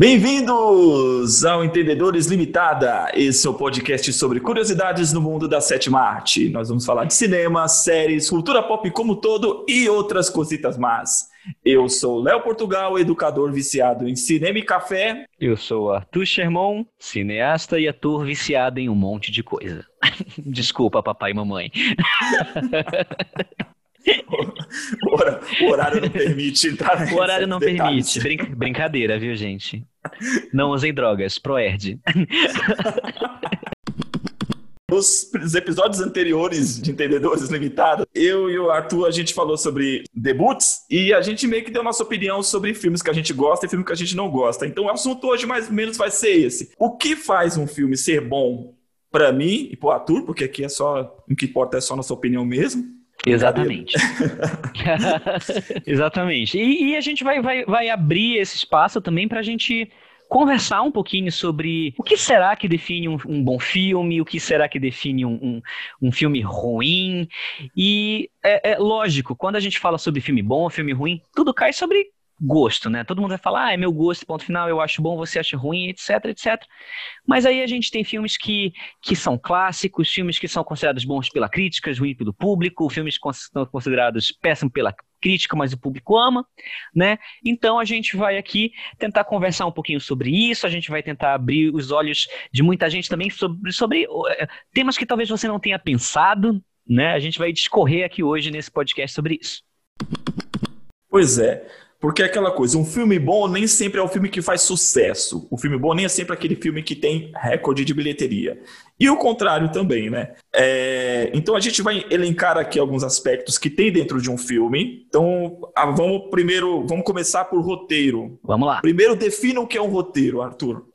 Bem-vindos ao Entendedores Limitada. Esse é o podcast sobre curiosidades no mundo da sétima arte. Nós vamos falar de cinema, séries, cultura pop como todo e outras cositas más. Eu sou Léo Portugal, educador viciado em cinema e café. Eu sou Arthur Sherman, cineasta e ator viciado em um monte de coisa. Desculpa, papai e mamãe. o horário não permite entrar O horário não detalhes. permite. Brin brincadeira, viu, gente? Não usem drogas. Proerd. Nos episódios anteriores de Entendedores Limitados, eu e o Arthur, a gente falou sobre debuts e a gente meio que deu nossa opinião sobre filmes que a gente gosta e filmes que a gente não gosta. Então o assunto hoje mais ou menos vai ser esse. O que faz um filme ser bom para mim e pro Arthur, porque aqui é só, o que importa é só nossa opinião mesmo. Exatamente. Exatamente. E, e, a gente vai, vai, vai abrir esse espaço também para a gente conversar um pouquinho sobre o que será que define um, um bom filme, o que será que define um, um, um filme ruim. E é, é, lógico, quando a gente fala sobre filme bom, filme ruim, tudo cai sobre gosto, né? Todo mundo vai falar, ah, é meu gosto, ponto final, eu acho bom, você acha ruim, etc, etc. Mas aí a gente tem filmes que, que são clássicos, filmes que são considerados bons pela crítica, ruins pelo público, filmes que são considerados péssimos pela crítica, mas o público ama, né? Então a gente vai aqui tentar conversar um pouquinho sobre isso, a gente vai tentar abrir os olhos de muita gente também sobre, sobre uh, temas que talvez você não tenha pensado, né? A gente vai discorrer aqui hoje nesse podcast sobre isso. Pois é. Porque é aquela coisa, um filme bom nem sempre é o filme que faz sucesso. O filme bom nem é sempre aquele filme que tem recorde de bilheteria. E o contrário também, né? É... Então a gente vai elencar aqui alguns aspectos que tem dentro de um filme. Então ah, vamos primeiro, vamos começar por roteiro. Vamos lá. Primeiro defina o que é um roteiro, Arthur.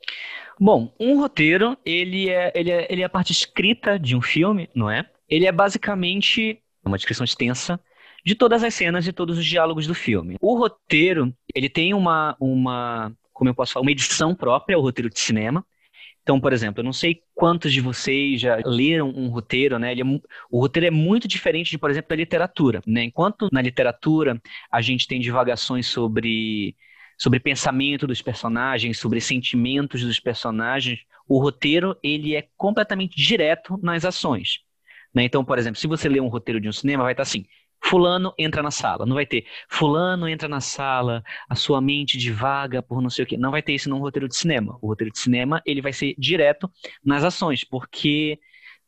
Bom, um roteiro, ele é, ele é, ele é a parte escrita de um filme, não é? Ele é basicamente uma descrição extensa de todas as cenas e todos os diálogos do filme. O roteiro, ele tem uma, uma como eu posso falar, uma edição própria, o roteiro de cinema. Então, por exemplo, eu não sei quantos de vocês já leram um roteiro, né? É, o roteiro é muito diferente, de, por exemplo, da literatura, né? Enquanto na literatura a gente tem divagações sobre sobre pensamento dos personagens, sobre sentimentos dos personagens, o roteiro ele é completamente direto nas ações. Né? Então, por exemplo, se você lê um roteiro de um cinema, vai estar assim: Fulano entra na sala. Não vai ter Fulano entra na sala, a sua mente divaga por não sei o quê. Não vai ter isso num roteiro de cinema. O roteiro de cinema ele vai ser direto nas ações, porque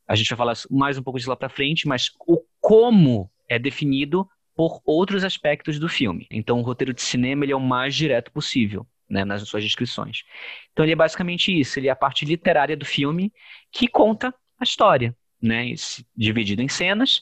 a gente vai falar mais um pouco disso lá para frente, mas o como é definido por outros aspectos do filme. Então, o roteiro de cinema ele é o mais direto possível. Né, nas suas descrições. Então ele é basicamente isso, ele é a parte literária do filme que conta a história, né, dividido em cenas,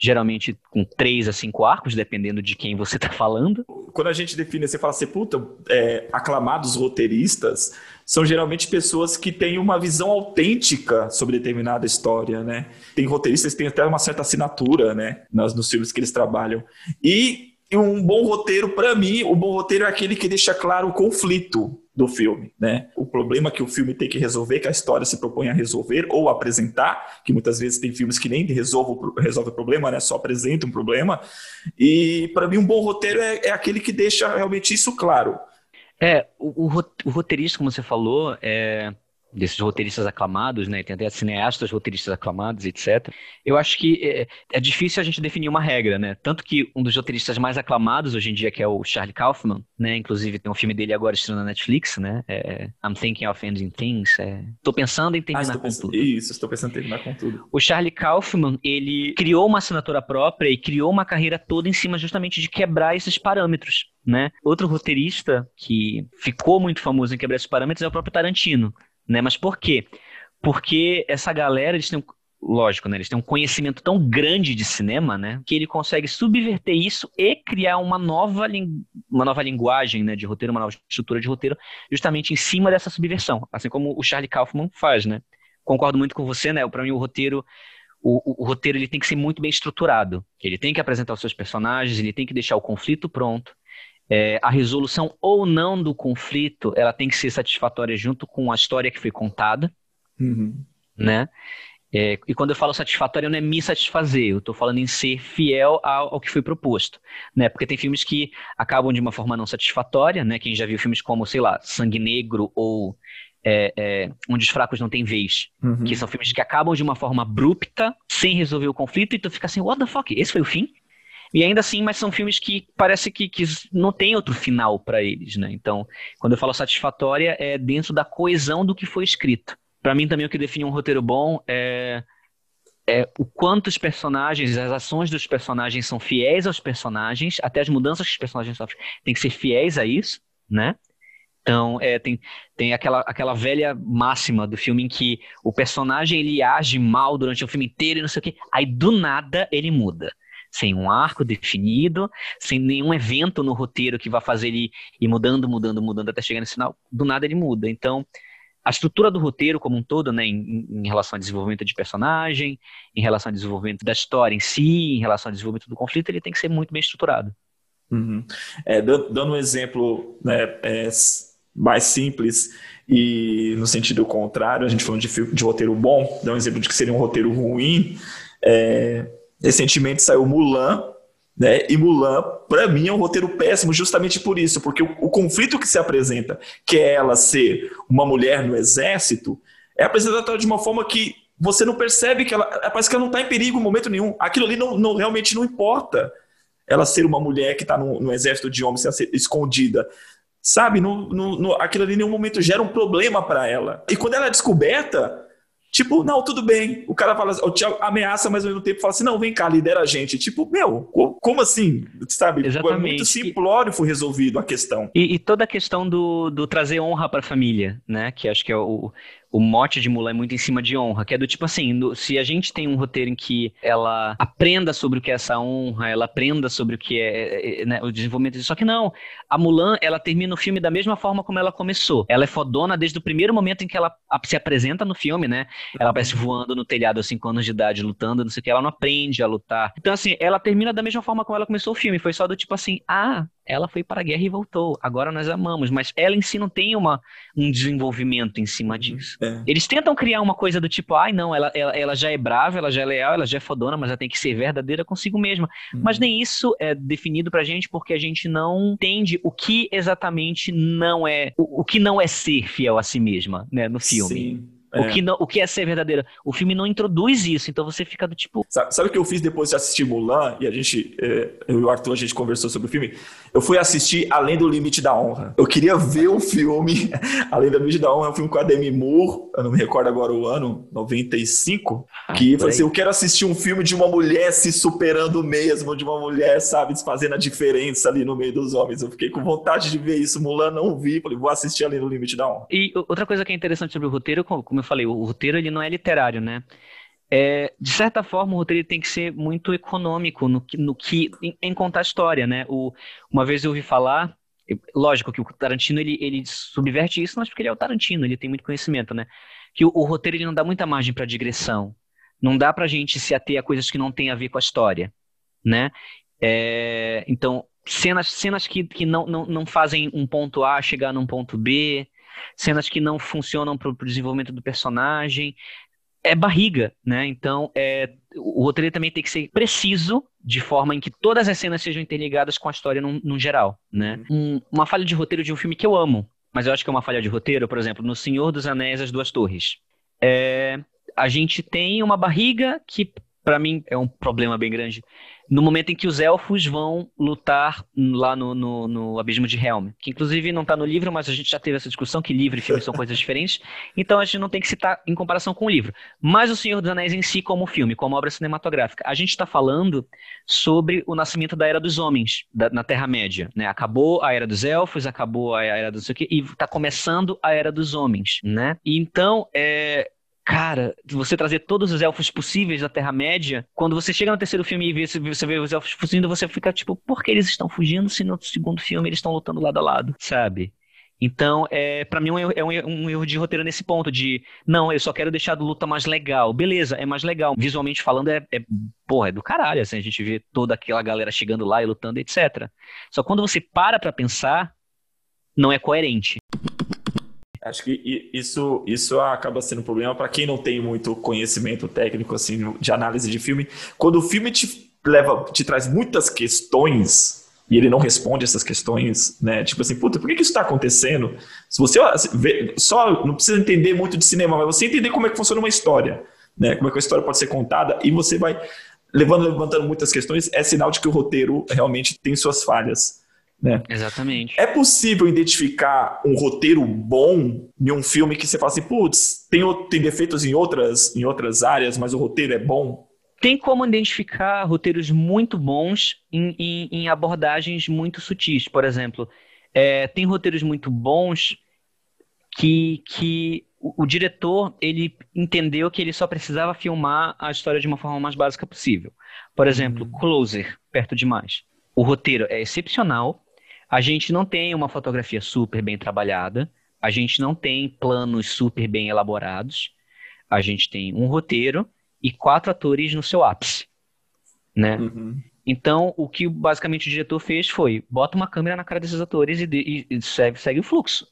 geralmente com três a cinco arcos, dependendo de quem você está falando. Quando a gente define, você fala assim, puta, é, aclamados roteiristas são geralmente pessoas que têm uma visão autêntica sobre determinada história, né? Tem roteiristas que têm até uma certa assinatura, né, nos, nos filmes que eles trabalham. E um bom roteiro, para mim, o bom roteiro é aquele que deixa claro o conflito do filme, né? O problema que o filme tem que resolver, que a história se propõe a resolver ou apresentar, que muitas vezes tem filmes que nem resolvem resolve o problema, né? Só apresenta um problema. E para mim um bom roteiro é, é, aquele que deixa realmente isso claro. É, o, o roteirista, como você falou, é, desses roteiristas aclamados, né? Tem até cineastas, roteiristas aclamados, etc. Eu acho que é, é, difícil a gente definir uma regra, né? Tanto que um dos roteiristas mais aclamados hoje em dia, que é o Charlie Kaufman, né? Inclusive tem um filme dele agora estreando na Netflix, né? É, I'm Thinking of Ending Things. É... Tô pensando em terminar ah, com pensando... tudo. Isso, estou pensando em terminar com tudo. O Charlie Kaufman, ele criou uma assinatura própria e criou uma carreira toda em cima justamente de quebrar esses parâmetros. Né? Outro roteirista que ficou muito famoso em quebrar esses parâmetros é o próprio Tarantino né? Mas por quê? Porque essa galera, eles têm, lógico, né? Eles têm um conhecimento tão grande de cinema, né? Que ele consegue subverter isso e criar uma nova, uma nova linguagem, né? De roteiro, uma nova estrutura de roteiro, justamente em cima dessa subversão. Assim como o Charlie Kaufman faz, né? Concordo muito com você, né? Para mim, o roteiro o, o, o, roteiro ele tem que ser muito bem estruturado. Ele tem que apresentar os seus personagens, ele tem que deixar o conflito pronto, é, a resolução ou não do conflito, ela tem que ser satisfatória junto com a história que foi contada, uhum. né? É, e quando eu falo satisfatória, não é me satisfazer, eu estou falando em ser fiel ao, ao, que foi proposto, né? Porque tem filmes que acabam de uma forma não satisfatória, né? Quem já viu filmes como, sei lá, Sangue Negro ou é, é, Onde os Fracos Não Têm Vez, uhum. que são filmes que acabam de uma forma abrupta, sem resolver o conflito, e tu fica assim, what the fuck, esse foi o fim? E ainda assim, mas são filmes que parece que, que não tem outro final para eles, né? Então, quando eu falo satisfatória, é dentro da coesão do que foi escrito. Para mim também o que define um roteiro bom é, é o quanto os personagens, as ações dos personagens são fiéis aos personagens, até as mudanças que os personagens sofrem tem que ser fiéis a isso, né? Então, é, tem, tem aquela, aquela velha máxima do filme em que o personagem ele age mal durante o filme inteiro e não sei o quê, aí do nada ele muda. Sem um arco definido, sem nenhum evento no roteiro que vá fazer ele ir mudando, mudando, mudando até chegar no final, do nada ele muda. Então, a estrutura do roteiro como um todo, né, em, em, relação ao desenvolvimento de personagem, em relação ao desenvolvimento da história em si, em relação ao desenvolvimento do conflito, ele tem que ser muito bem estruturado. Uhum. É, dando um exemplo né, é, mais simples e no sentido contrário, a gente falando de, de roteiro bom, dá um exemplo de que seria um roteiro ruim. É, recentemente saiu Mulan, né? E Mulan, para mim, é um roteiro péssimo justamente por isso, porque o, o, conflito que se apresenta, que é ela ser uma mulher no exército, é apresentado de uma forma que você não percebe que ela. Parece que ela não está em perigo em momento nenhum. Aquilo ali não, não realmente não importa. Ela ser uma mulher que está no, no, exército de homens, escondida. Sabe? No, no, aquilo ali em nenhum momento gera um problema para ela. E quando ela é descoberta, Tipo, não, tudo bem. O cara fala, o Thiago ameaça, mas ao mesmo tempo fala assim: não, vem cá, lidera a gente. Tipo, meu, como assim? Sabe? Exatamente. É muito simplório foi resolvido a questão. E, e toda a questão do, do trazer honra para a família, né? Que acho que é o, o mote de Mulan é muito em cima de honra, que é do tipo assim, no, se a gente tem um roteiro em que ela aprenda sobre o que é essa honra, ela aprenda sobre o que é, é, é né, o desenvolvimento disso. Só que não, a Mulan, ela termina o filme da mesma forma como ela começou. Ela é fodona desde o primeiro momento em que ela se apresenta no filme, né? Ela aparece voando no telhado aos 5 anos de idade, lutando, não sei o que, ela não aprende a lutar. Então, assim, ela termina da mesma forma como ela começou o filme. Foi só do tipo assim, ah, ela foi para a guerra e voltou. Agora nós amamos, mas ela em si não tem uma, um desenvolvimento em cima disso. É. Eles tentam criar uma coisa do tipo, ai, ah, não, ela, ela, ela, já é brava, ela já é leal, ela já é fodona, mas ela tem que ser verdadeira consigo mesma. Uhum. Mas nem isso é definido pra gente porque a gente não entende o que exatamente não é, o, o que não é ser fiel a si mesma, né, no filme. Sim. O, é. que não, o que é ser verdadeira? O filme não introduz isso, então você fica do tipo. Sabe, sabe o que eu fiz depois de assistir Mulan? E a gente, é, eu e o Arthur, a gente conversou sobre o filme. Eu fui assistir Além do Limite da Honra. Eu queria ver um filme, Além do Limite da Honra, é um filme com a Demi Moore, eu não me recordo agora o ano, 95. Ah, que foi assim: eu quero assistir um filme de uma mulher se superando mesmo, de uma mulher, sabe, fazendo a diferença ali no meio dos homens. Eu fiquei com vontade de ver isso. Mulan não vi, falei, vou assistir Além do Limite da Honra. E outra coisa que é interessante sobre o roteiro, como eu falei, o roteiro ele não é literário, né? É, de certa forma, o roteiro tem que ser muito econômico no, no que em, em, contar a história, né? O, uma vez eu ouvi falar, lógico que o Tarantino ele, ele subverte isso, mas porque ele é o Tarantino, ele tem muito conhecimento, né? Que o, o roteiro ele não dá muita margem para digressão, não dá para gente se ater a coisas que não têm a ver com a história, né? É, então cenas, cenas que, que não, não, não fazem um ponto A chegar num ponto B, cenas que não funcionam para o desenvolvimento do personagem. É barriga, né? Então, é, o roteiro também tem que ser preciso, de forma em que todas as cenas sejam interligadas com a história no, no geral, né? Uhum. Um, uma falha de roteiro de um filme que eu amo, mas eu acho que é uma falha de roteiro, por exemplo, no Senhor dos Anéis, As Duas Torres. É, a gente tem uma barriga que, para mim, é um problema bem grande no momento em que os elfos vão lutar lá no, no, no Abismo de Helm. Que inclusive não está no livro, mas a gente já teve essa discussão que livro e filme são coisas diferentes. Então a gente não tem que citar em comparação com o livro. Mas o Senhor dos Anéis em si, como filme, como obra cinematográfica. A gente está falando sobre o nascimento da Era dos Homens da, na Terra-média. Né? Acabou a Era dos Elfos, acabou a Era do sei o quê, e está começando a Era dos Homens. Né? E então, é, Cara, você trazer todos os elfos possíveis da Terra-média, quando você chega no terceiro filme e você vê os elfos fugindo, você fica tipo, por que eles estão fugindo se no segundo filme eles estão lutando lado a lado, sabe? Então, é, para mim, é um, um, erro de roteiro nesse ponto, de não, eu só quero deixar a luta mais legal. Beleza, é mais legal. Visualmente falando, é, é porra, é do caralho, assim, a gente vê toda aquela galera chegando lá e lutando, etc. Só quando você para pra pensar, não é coerente. Acho que isso, isso acaba sendo um problema para quem não tem muito conhecimento técnico assim de análise de filme. Quando o filme te leva, te traz muitas questões e ele não responde essas questões, né? Tipo assim, puta, por que, que isso está acontecendo? Se você vê, só não precisa entender muito de cinema, mas você entender como é que funciona uma história, né? Como é que a história pode ser contada e você vai levando, levantando muitas questões, é sinal de que o roteiro realmente tem suas falhas. Né? Exatamente. É possível identificar um roteiro bom em um filme que você fala assim, putz, tem, tem defeitos em outras, em outras áreas, mas o roteiro é bom? Tem como identificar roteiros muito bons em, em, em abordagens muito sutis. Por exemplo, é, tem roteiros muito bons que, que o, o, diretor ele entendeu que ele só precisava filmar a história de uma forma mais básica possível. Por exemplo, uhum. Closer, Perto Demais. O roteiro é excepcional, a gente não tem uma fotografia super bem trabalhada, a gente não tem planos super bem elaborados, a gente tem um roteiro e quatro atores no seu ápice, né? Uhum. Então, o que basicamente o diretor fez foi, bota uma câmera na cara desses atores e, de, e segue, segue, o fluxo.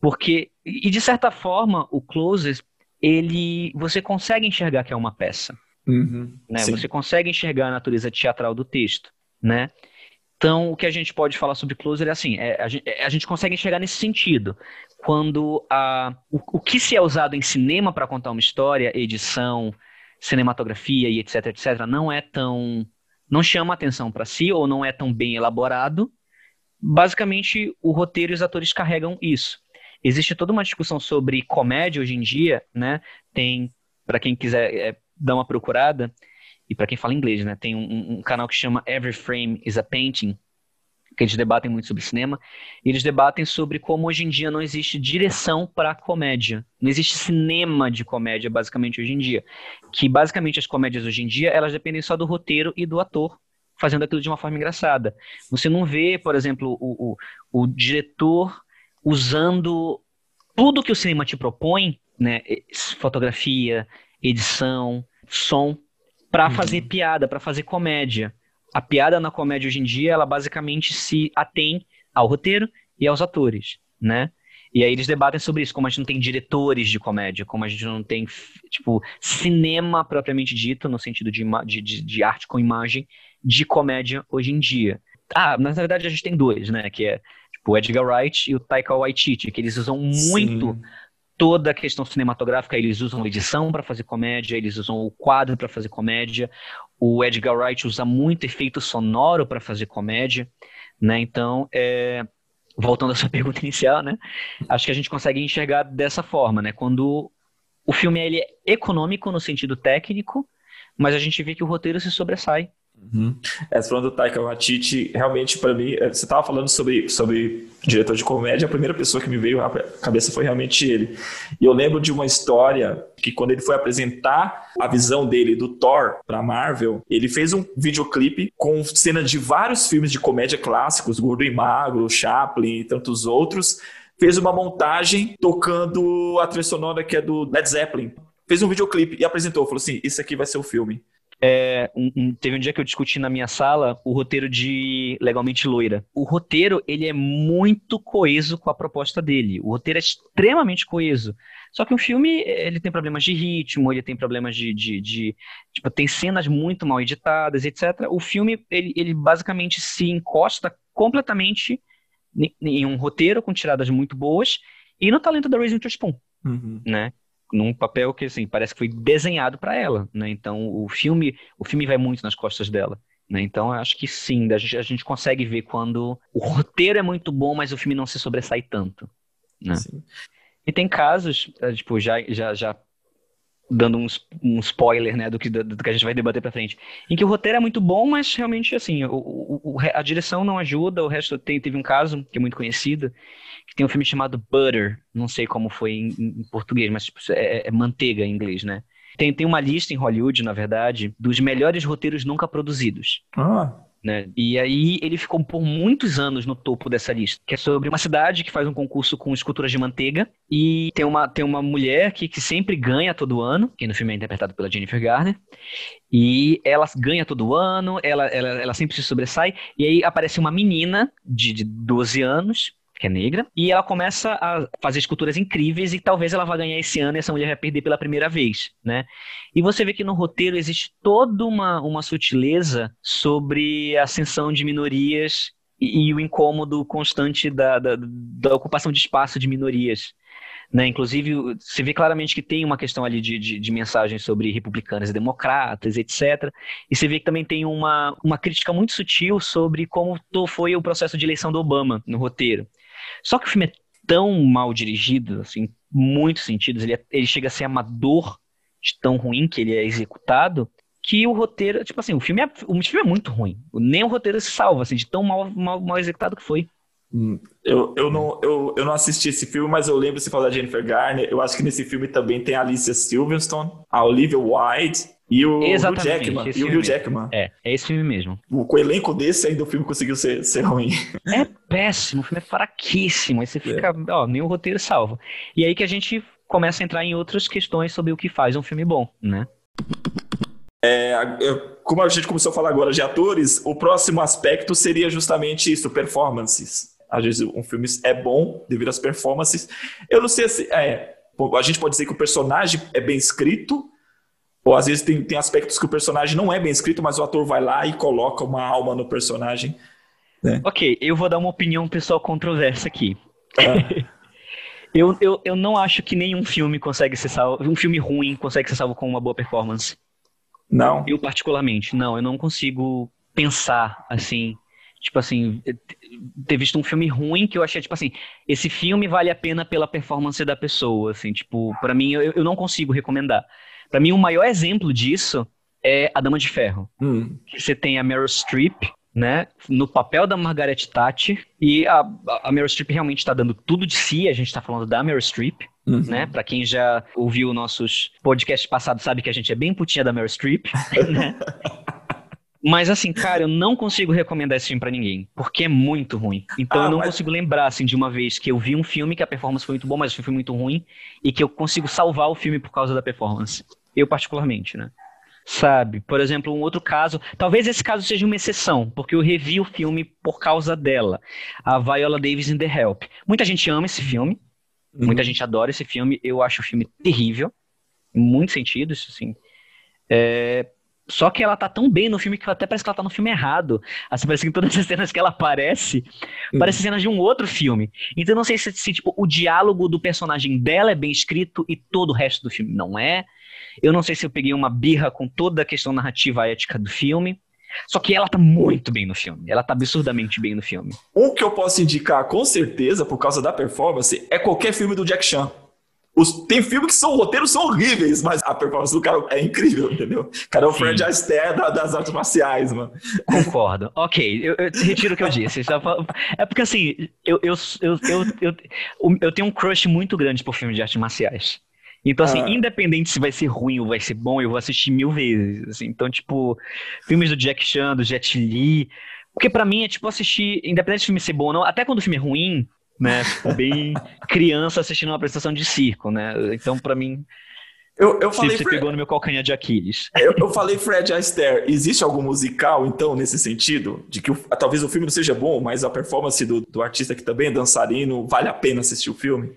Porque, e de certa forma, o Closes, ele, você consegue enxergar que é uma peça. Uhum. Né? Você consegue enxergar a natureza teatral do texto, né? Então, o que a gente pode falar sobre closer é assim, é, a, gente, é, a, gente, consegue enxergar nesse sentido. Quando a, o, o que se é usado em cinema para contar uma história, edição, cinematografia e etc, etc, não é tão... não chama atenção para si ou não é tão bem elaborado. Basicamente, o roteiro e os atores carregam isso. Existe toda uma discussão sobre comédia hoje em dia, né? Tem, para quem quiser é, dar uma procurada, e para quem fala inglês, né, tem um, um, canal que chama Every Frame is a Painting, que eles debatem muito sobre cinema, e eles debatem sobre como hoje em dia não existe direção para comédia. Não existe cinema de comédia, basicamente, hoje em dia. Que, basicamente, as comédias hoje em dia, elas dependem só do roteiro e do ator fazendo aquilo de uma forma engraçada. Você não vê, por exemplo, o, o, o diretor usando tudo que o cinema te propõe, né, fotografia, edição, som, para uhum. fazer piada, para fazer comédia. A piada na comédia hoje em dia, ela basicamente se atém ao roteiro e aos atores, né? E aí eles debatem sobre isso, como a gente não tem diretores de comédia, como a gente não tem, tipo, cinema propriamente dito, no sentido de, de, de arte com imagem, de comédia hoje em dia. Ah, na verdade a gente tem dois, né? Que é tipo, o Edgar Wright e o Taika Waititi, que eles usam muito Sim toda a questão cinematográfica, eles usam edição para fazer comédia, eles usam o quadro para fazer comédia. O Edgar Wright usa muito efeito sonoro para fazer comédia, né? Então, é... voltando à sua pergunta inicial, né? Acho que a gente consegue enxergar dessa forma, né? Quando o filme ele é econômico no sentido técnico, mas a gente vê que o roteiro se sobressai Uhum. É, falando do Taika Waititi, realmente para mim, é, você estava falando sobre, sobre diretor de comédia, a primeira pessoa que me veio à cabeça foi realmente ele. E eu lembro de uma história que quando ele foi apresentar a visão dele do Thor para Marvel, ele fez um videoclipe com cenas de vários filmes de comédia clássicos, Gordo e Magro, Chaplin e tantos outros. Fez uma montagem tocando a trilha sonora que é do Led Zeppelin. Fez um videoclipe e apresentou, falou assim: Isso aqui vai ser o filme. É, um, um, teve um dia que eu discuti na minha sala o roteiro de Legalmente Loira. O roteiro, ele é muito coeso com a proposta dele. O roteiro é extremamente coeso. Só que o filme, ele tem problemas de ritmo, ele tem problemas de... de, de tipo, tem cenas muito mal editadas, etc. O filme, ele, ele basicamente se encosta completamente em um roteiro com tiradas muito boas e no talento da Reese Witherspoon, uhum. né? Num papel que assim parece que foi desenhado para ela, né? Então o filme o filme vai muito nas costas dela. Né? Então, acho que sim, a gente, a gente consegue ver quando o roteiro é muito bom, mas o filme não se sobressai tanto. Né? E tem casos, é, tipo, já, já, já dando um, um spoiler né, do, que, do, do, que a gente vai debater pra frente, em que o roteiro é muito bom, mas realmente, assim, o, o, a direção não ajuda, o resto tem, teve um caso, que é muito conhecido, que tem um filme chamado Butter, não sei como foi em, em português, mas tipo, é, é, manteiga em inglês, né? Tem, tem uma lista em Hollywood, na verdade, dos melhores roteiros nunca produzidos. Ah. Né? E aí ele ficou por muitos anos no topo dessa lista, que é sobre uma cidade que faz um concurso com esculturas de manteiga e tem uma, tem uma mulher que, que sempre ganha todo ano, que no filme é interpretado pela Jennifer Garner, e ela ganha todo ano, ela, ela, ela sempre se sobressai, e aí aparece uma menina de, de 12 anos que é negra, e ela começa a fazer esculturas incríveis e talvez ela vá ganhar esse ano e essa mulher vai perder pela primeira vez, né? E você vê que no roteiro existe toda uma, uma sutileza sobre a ascensão de minorias e, e o incômodo constante da, da, da ocupação de espaço de minorias. Né? Inclusive, se vê claramente que tem uma questão ali de, de, de mensagens sobre republicanos e democratas, etc. E você vê que também tem uma, uma crítica muito sutil sobre como foi o processo de eleição do Obama no roteiro. Só que o filme é tão mal dirigido, assim, em muitos sentidos, ele, é, ele chega a ser amador de tão ruim que ele é executado, que o roteiro, tipo assim, o filme é, o filme é muito ruim. Nem o roteiro se salva, assim, de tão mal, mal, mal executado que foi. Hum, eu, eu, não, eu, eu não assisti esse filme, mas eu lembro você falar da Jennifer Garner. Eu acho que nesse filme também tem a Alicia Silverstone, a Olivia Wilde e o Hugh Jackman. E o Hugh Jackman. É, é esse filme mesmo. O, com o elenco desse ainda o filme conseguiu ser, ser ruim. É péssimo, o filme é fraquíssimo. Aí você fica, é. ó, nem o roteiro salva. E aí que a gente começa a entrar em outras questões sobre o que faz um filme bom, né? É, como a gente começou a falar agora de atores, o próximo aspecto seria justamente isso, performances. Às vezes um filme é bom devido às performances. Eu não sei se. É, a gente pode dizer que o personagem é bem escrito, ou às vezes tem, tem aspectos que o personagem não é bem escrito, mas o ator vai lá e coloca uma alma no personagem. Né? Ok, eu vou dar uma opinião pessoal controversa aqui. Ah. eu, eu, eu não acho que nenhum filme consegue ser salvo. Um filme ruim consegue ser salvo com uma boa performance. Não. Eu, particularmente, não. Eu não consigo pensar assim tipo assim, ter visto um filme ruim que eu achei, tipo assim, esse filme vale a pena pela performance da pessoa, assim, tipo, para mim, eu, eu não consigo recomendar. Para mim, o maior exemplo disso é A Dama de Ferro. Hum. Que você tem a Meryl Streep, né, no papel da Margaret Thatcher, e a, a Meryl Streep realmente está dando tudo de si, a gente está falando da Meryl Streep, uhum. né, para quem já ouviu nossos podcasts passados sabe que a gente é bem putinha da Meryl Streep, né, Mas assim, cara, eu não consigo recomendar esse filme para ninguém, porque é muito ruim. Então ah, eu não mas... consigo lembrar, assim, de uma vez que eu vi um filme que a performance foi muito boa, mas o filme foi muito ruim, e que eu consigo salvar o filme por causa da performance. Eu, particularmente, né? Sabe? Por exemplo, um outro caso, talvez esse caso seja uma exceção, porque eu revi o filme por causa dela, a Viola Davis in The Help. Muita gente ama esse filme, uhum. muita gente adora esse filme, eu acho o filme terrível, em muitos sentidos, assim. É, só que ela tá tão bem no filme que até parece que ela tá no filme errado. Assim, parece que todas as cenas que ela aparece, uhum. parece cenas de um outro filme. Então eu não sei se, se tipo, o diálogo do personagem dela é bem escrito e todo o resto do filme não é. Eu não sei se eu peguei uma birra com toda a questão narrativa ética do filme. Só que ela tá muito bem no filme. Ela tá absurdamente bem no filme. Um que eu posso indicar com certeza, por causa da performance, é qualquer filme do Jack Chan. Os, tem filmes que são roteiros são horríveis, mas a performance do cara é incrível, entendeu? O cara é o. Fred Astaire da, das artes marciais, mano. Concordo. ok, eu, eu retiro o que eu disse. É porque assim, eu, eu, eu, eu, eu, tenho um crush muito grande por filmes de artes marciais. Então, assim, ah. independente se vai ser ruim ou vai ser bom, eu vou assistir mil vezes. Assim. Então, tipo, filmes do Jack Chan, do Jet Li. Porque para mim é tipo assistir, independente se o filme ser bom ou não, até quando o filme é ruim, né? Bem criança assistindo uma apresentação de circo, né? Então, para mim, eu, eu falei, você Fred... pegou no meu calcanhar de Aquiles. Eu, eu falei Fred Astaire. Existe algum musical, então, nesse sentido? De que o, talvez o filme não seja bom, mas a performance do, do artista que também é dançarino, vale a pena assistir o filme?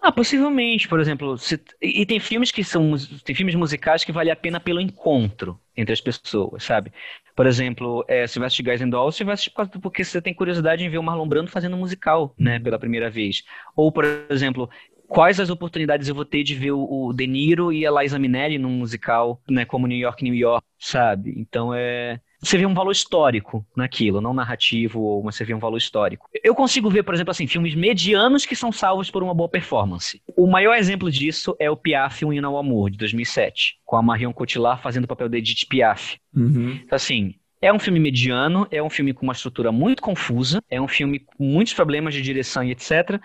Ah, possivelmente, por exemplo, se, e tem filmes que são tem filmes musicais que vale a pena pelo encontro entre as pessoas, sabe? Por exemplo, é, você vai assistir Guys and Dolls, você vai assistir porque você tem curiosidade em ver o Marlon Brando fazendo musical, né, pela primeira vez. Ou, por exemplo, quais as oportunidades eu vou ter de ver o, De Niro e a Liza Minnelli num musical, né, como New York, New York, sabe? Então é você vê um valor histórico naquilo, não narrativo, mas você vê um valor histórico. Eu consigo ver, por exemplo, assim, filmes medianos que são salvos por uma boa performance. O maior exemplo disso é o Piaf, Um Hino ao Amor, de 2007, com a Marion Cotillard fazendo o papel de Edith Piaf. Uhum. Então, assim, é um filme mediano, é um filme com uma estrutura muito confusa, é um filme com muitos problemas de direção e etc.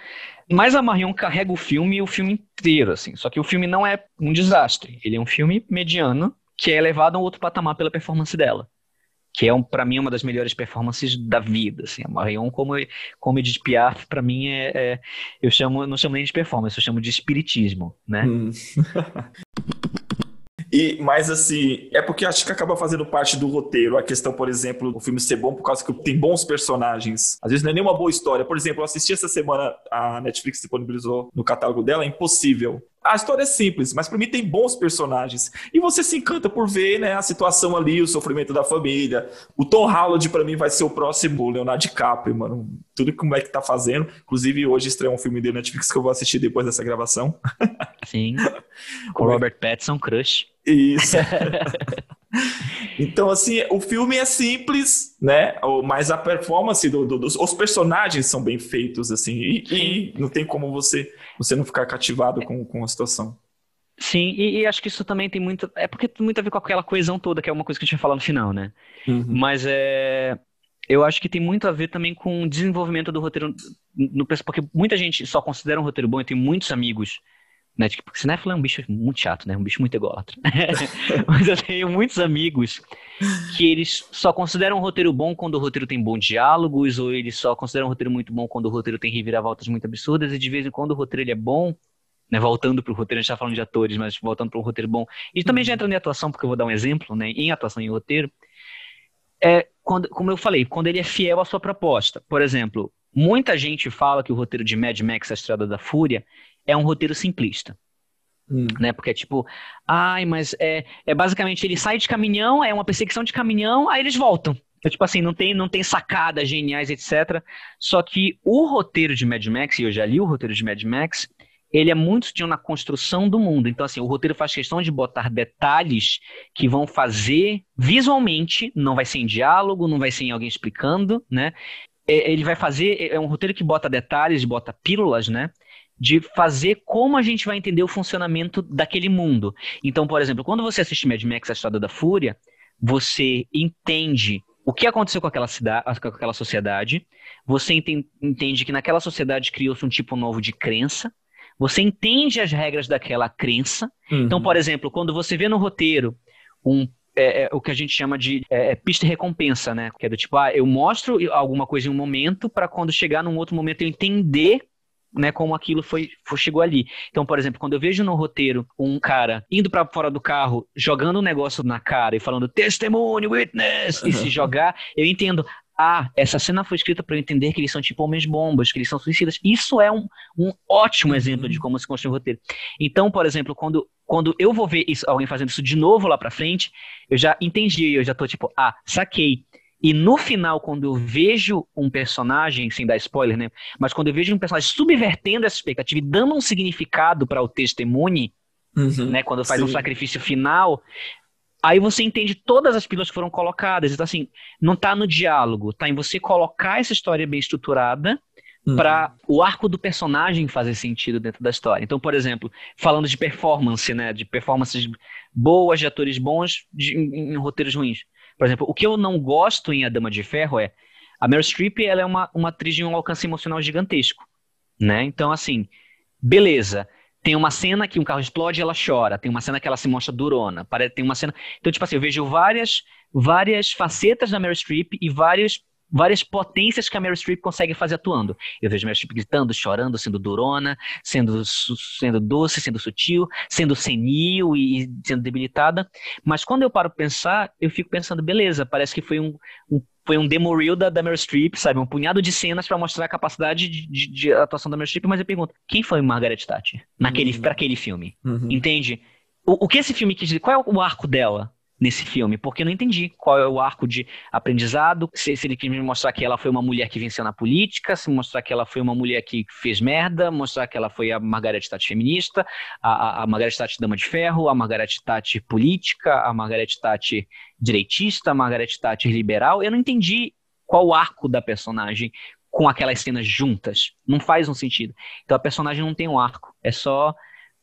Mas a Marion carrega o filme o filme inteiro, assim. Só que o filme não é um desastre. Ele é um filme mediano que é elevado a um outro patamar pela performance dela que é um, para mim uma das melhores performances da vida, assim, a Marion como como Edith Piaf para mim é, é, eu chamo não chamo nem de performance, eu chamo de espiritismo, né? Hum. E, mas assim, é porque acho que acaba fazendo parte do roteiro. A questão, por exemplo, do filme ser bom por causa que tem bons personagens. Às vezes não é nenhuma boa história. Por exemplo, eu assisti essa semana, a Netflix disponibilizou no catálogo dela, é Impossível. A história é simples, mas para mim tem bons personagens. E você se encanta por ver né, a situação ali, o sofrimento da família. O Tom Holland, para mim, vai ser o próximo Leonardo DiCaprio, mano. Tudo que o moleque tá fazendo. Inclusive, hoje estreou um filme dele na Netflix que eu vou assistir depois dessa gravação. Sim. Com Robert Pattinson, Crush. Isso. então, assim, o filme é simples, né? Mas a performance do, do, dos os personagens são bem feitos, assim, e, e, não tem como você, você não ficar cativado com, com a situação. Sim, e, e, acho que isso também tem muito. É porque tem muito a ver com aquela coesão toda, que é uma coisa que a gente vai falar no final, né? Uhum. Mas é. Eu acho que tem muito a ver também com o desenvolvimento do roteiro. No, porque muita gente só considera um roteiro bom, eu tenho muitos amigos né? Tipo, porque cinéfilo é um bicho muito chato, né? Um bicho muito ególatra. Mas eu tenho muitos amigos que eles só consideram um roteiro bom quando o roteiro tem bons diálogos, ou eles só consideram um roteiro muito bom quando o roteiro tem reviravoltas muito absurdas, e de vez em quando o roteiro ele é bom, né? Voltando pro roteiro, a gente tá falando de atores, mas voltando para um roteiro bom. E também já uhum. entrando em atuação, porque eu vou dar um exemplo, né? Em atuação em roteiro, é quando, como eu falei, quando ele é fiel à sua proposta. Por exemplo, muita gente fala que o roteiro de Mad Max, A Estrada da Fúria, é um roteiro simplista. Hum. Né? Porque é tipo, ai, mas é, é basicamente ele sai de caminhão, é uma perseguição de caminhão, aí eles voltam. É tipo assim, não tem, não tem sacadas geniais, etc. Só que o roteiro de Mad Max, e eu já li o roteiro de Mad Max, ele é muito sutil na construção do mundo. Então, assim, o roteiro faz questão de botar detalhes que vão fazer visualmente, não vai ser em diálogo, não vai ser em alguém explicando, né? É, ele vai fazer, é um roteiro que bota detalhes, bota pílulas, né? De fazer como a gente vai entender o funcionamento daquele mundo. Então, por exemplo, quando você assiste Mad Max, a Estrada da Fúria, você entende o que aconteceu com aquela cidade, com aquela sociedade, você entende que naquela sociedade criou-se um tipo novo de crença, você entende as regras daquela crença. Uhum. Então, por exemplo, quando você vê no roteiro um é, é, o que a gente chama de é, é pista e recompensa, né? Que é do tipo, ah, eu mostro alguma coisa em um momento para quando chegar num outro momento eu entender né, como aquilo foi, foi, chegou ali. Então, por exemplo, quando eu vejo no roteiro um cara indo para fora do carro, jogando um negócio na cara e falando testemunho, witness, e se jogar, eu entendo. Ah, essa cena foi escrita para eu entender que eles são tipo homens bombas, que eles são suicidas. Isso é um, um ótimo exemplo de como se constrói um roteiro. Então, por exemplo, quando, quando eu vou ver isso, alguém fazendo isso de novo lá para frente, eu já entendi, eu já tô tipo, ah, saquei e no final, quando eu vejo um personagem, sem dar spoiler, né? Mas quando eu vejo um personagem subvertendo essa expectativa e dando um significado para o testemunho, uhum, né? Quando faz sim. um sacrifício final, aí você entende todas as pílulas que foram colocadas. Então, assim, não está no diálogo, está em você colocar essa história bem estruturada uhum. para o arco do personagem fazer sentido dentro da história. Então, por exemplo, falando de performance, né? De performances boas, de atores bons de, em, em roteiros ruins. Por exemplo, o que eu não gosto em A Dama de Ferro é a Meryl Streep ela é uma, uma atriz de um alcance emocional gigantesco, né? Então, assim, beleza. Tem uma cena que um carro explode e ela chora. Tem uma cena que ela se mostra durona. Tem uma cena... Então, tipo assim, eu vejo várias, várias facetas da Meryl Streep e várias várias potências que a Meryl Streep consegue fazer atuando. Eu vejo a Meryl Streep gritando, chorando, sendo durona, sendo, sendo doce, sendo sutil, sendo senil e, sendo debilitada. Mas quando eu paro para pensar, eu fico pensando, beleza, parece que foi um, um foi um demo reel da, da Meryl Streep, sabe? Um punhado de cenas para mostrar a capacidade de, de, de, atuação da Meryl Streep, mas eu pergunto, quem foi Margaret Thatcher naquele, uhum. para aquele filme? Uhum. Entende? O, o que esse filme quis dizer? Qual é o arco dela? Nesse filme, porque eu não entendi qual é o arco de aprendizado, se, se, ele quis me mostrar que ela foi uma mulher que venceu na política, se mostrar que ela foi uma mulher que fez merda, mostrar que ela foi a Margaret Thatcher feminista, a, a, Margaret Thatcher dama de ferro, a Margaret Thatcher política, a Margaret Thatcher direitista, a Margaret Thatcher liberal, eu não entendi qual o arco da personagem com aquelas cenas juntas, não faz um sentido. Então a personagem não tem um arco, é só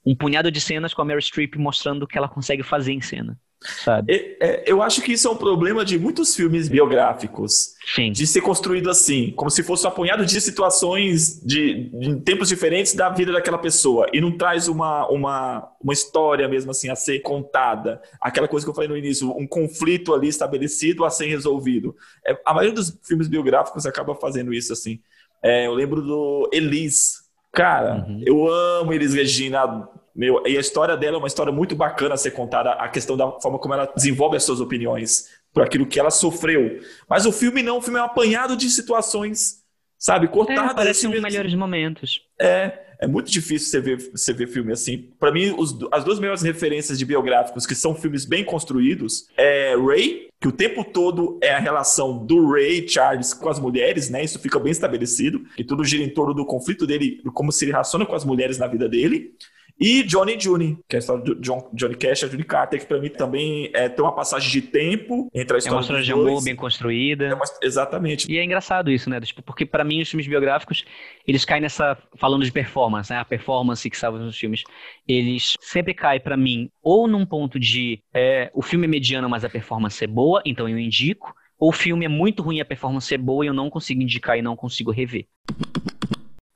um punhado de cenas com a Meryl Streep mostrando o que ela consegue fazer em cena. Sabe? É, eu acho que isso é um problema de muitos filmes biográficos. Sim. De ser construído assim, como se fosse um apunhado de situações de, de tempos diferentes da vida daquela pessoa. E não traz uma, uma, uma história mesmo assim a ser contada. Aquela coisa que eu falei no início, um conflito ali estabelecido a ser resolvido. É, a maioria dos filmes biográficos acaba fazendo isso assim. É, eu lembro do Elise, Cara, uhum. eu amo Elis Regina, Meu, e a história dela é uma história muito bacana a ser contada, a questão da forma como ela desenvolve as suas opiniões por aquilo que ela sofreu. Mas o filme não, o filme é um apanhado de situações, sabe, cortadas. É, parecem os melhores momentos. É, é muito difícil você ver, você ver filme assim. Para mim, os, as duas melhores referências de biográficos, que são filmes bem construídos, é Ray, que o tempo todo é a relação do Ray Charles com as mulheres, né? Isso fica bem estabelecido, que tudo gira em torno do conflito dele, como se ele relaciona com as mulheres na vida dele. E Johnny June, que é a história do John, Johnny Cash e Johnny Carter, que para mim também é, tem uma passagem de tempo entre a história É uma história de amor bem construída. É uma, exatamente. E é engraçado isso, né? Tipo, porque para mim os filmes biográficos, eles caem nessa falando de performance, né? A performance que salva os filmes, eles sempre caem para mim ou num ponto de é, o filme é mediano, mas a performance é boa, então eu indico, ou o filme é muito ruim, a performance é boa e eu não consigo indicar e não consigo rever.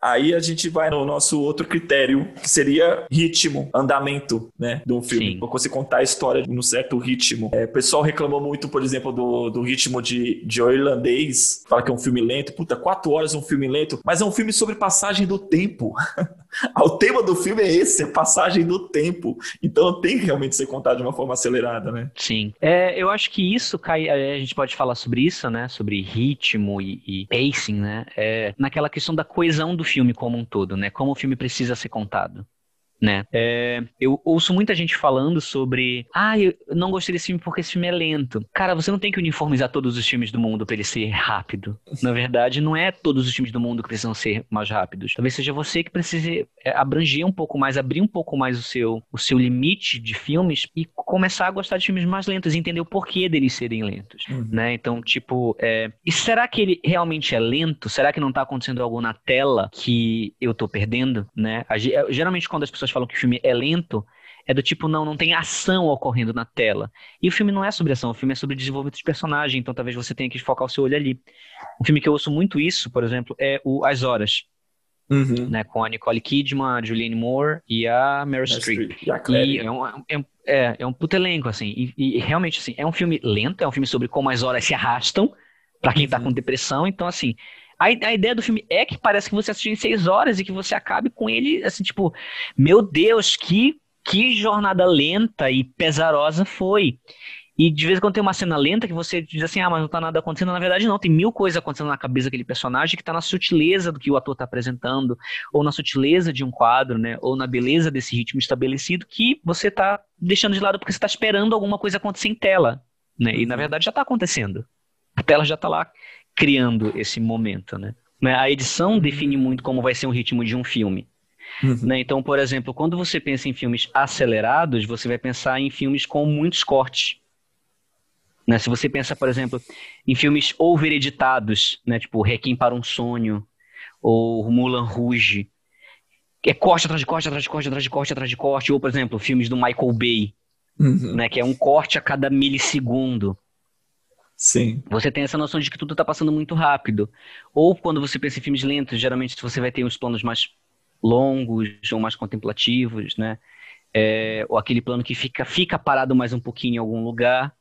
Aí a gente vai no nosso outro critério, que seria ritmo, andamento, né, de um filme. Pra você contar a história num certo ritmo. É, o pessoal reclamou muito, por exemplo, do, do ritmo de, de O Irlandês, fala que é um filme lento. Puta, quatro horas é um filme lento, mas é um filme sobre passagem do tempo. o tema do filme é esse, é passagem do tempo. Então tem que realmente ser contado de uma forma acelerada, né? Sim. É, eu acho que isso cai, a gente pode falar sobre isso, né, sobre ritmo e, e pacing, né, é, naquela questão da coesão do filme como um todo, né? Como o filme precisa ser contado né? É, eu ouço muita gente falando sobre, ah, eu não gostei desse filme porque esse filme é lento. Cara, você não tem que uniformizar todos os filmes do mundo para ele ser rápido. Na verdade, não é todos os filmes do mundo que precisam ser mais rápidos. Talvez seja você que precise é, abranger um pouco mais, abrir um pouco mais o seu, o seu limite de filmes e começar a gostar de filmes mais lentos e entender o porquê deles serem lentos, uhum. né? Então, tipo, é... e será que ele realmente é lento? Será que não tá acontecendo algo na tela que eu tô perdendo, né? Geralmente quando as pessoas falam que o filme é lento, é do tipo, não, não tem ação ocorrendo na tela. E o filme não é sobre ação, o filme é sobre desenvolvimento de personagem, então talvez você tenha que focar o seu olho ali. Um filme que eu ouço muito isso, por exemplo, é o As Horas. Uhum. Né, com a Nicole Kidman, a Julianne Moore e a Meryl Streep. E é um, é, é, é um puto elenco, assim. E, e, realmente, assim, é um filme lento, é um filme sobre como as horas se arrastam para quem tá uhum. tá com depressão. Então, assim, a, a, ideia do filme é que parece que você assistiu em seis horas e que você acabe com ele, assim, tipo, meu Deus, que, que jornada lenta e pesarosa foi. E de vez em quando tem uma cena lenta que você diz assim, ah, mas não tá nada acontecendo. Na verdade, não, tem mil coisas acontecendo na cabeça daquele personagem que tá na sutileza do que o ator tá apresentando, ou na sutileza de um quadro, né? Ou na beleza desse ritmo estabelecido que você tá deixando de lado porque você tá esperando alguma coisa acontecer em tela. Né? E na uhum. verdade já tá acontecendo. A tela já tá lá criando esse momento, né? A edição define muito como vai ser o ritmo de um filme. Uhum. Né? Então, por exemplo, quando você pensa em filmes acelerados, você vai pensar em filmes com muitos cortes. Né? Se você pensa, por exemplo, em filmes overeditados, né? tipo Requiem para um Sonho, ou Mulan Rouge, é corte atrás de corte, atrás de corte, atrás de corte, atrás de corte, ou, por exemplo, filmes do Michael Bay, uhum. né? que é um corte a cada milissegundo. Sim. Você tem essa noção de que tudo está passando muito rápido. Ou quando você pensa em filmes lentos, geralmente você vai ter uns planos mais longos ou mais contemplativos, né? É, ou aquele plano que fica, fica parado mais um pouquinho em algum lugar.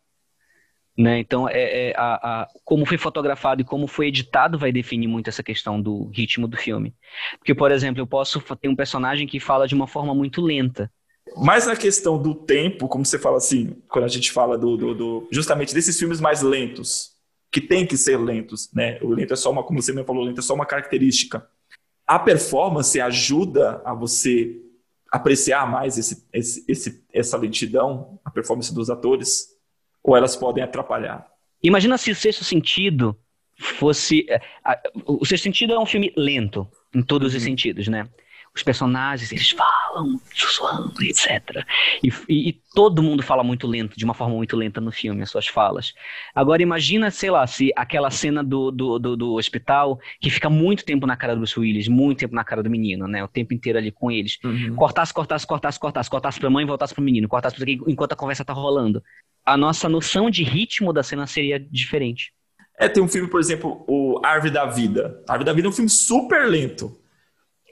Né? Então, é, é a, a, como foi fotografado e como foi editado vai definir muito essa questão do ritmo do filme. Porque, por exemplo, eu posso ter um personagem que fala de uma forma muito lenta. Mas na questão do tempo, como você fala assim, quando a gente fala do, do, do, justamente desses filmes mais lentos, que tem que ser lentos, né? O lento é só uma, como você me falou, o lento é só uma característica. A performance ajuda a você apreciar mais esse, esse, esse, essa lentidão, a performance dos atores, ou elas podem atrapalhar? Imagina se o Sexto Sentido fosse. É, o Sexto Sentido é um filme lento, em todos uhum. os sentidos, né? Os personagens, eles falam sussurrando, etc. E, e, e, todo mundo fala muito lento, de uma forma muito lenta no filme, as suas falas. Agora imagina, sei lá, se aquela cena do, do, do, do hospital, que fica muito tempo na cara do Bruce Willis, muito tempo na cara do menino, né? O tempo inteiro ali com eles. Uhum. Cortasse, cortasse, cortasse, cortasse, cortasse pra mãe e voltasse pro menino, cortasse pra enquanto a conversa tá rolando. A nossa noção de ritmo da cena seria diferente. É, tem um filme, por exemplo, o Árvore da Vida. A Árvore da Vida é um filme super lento.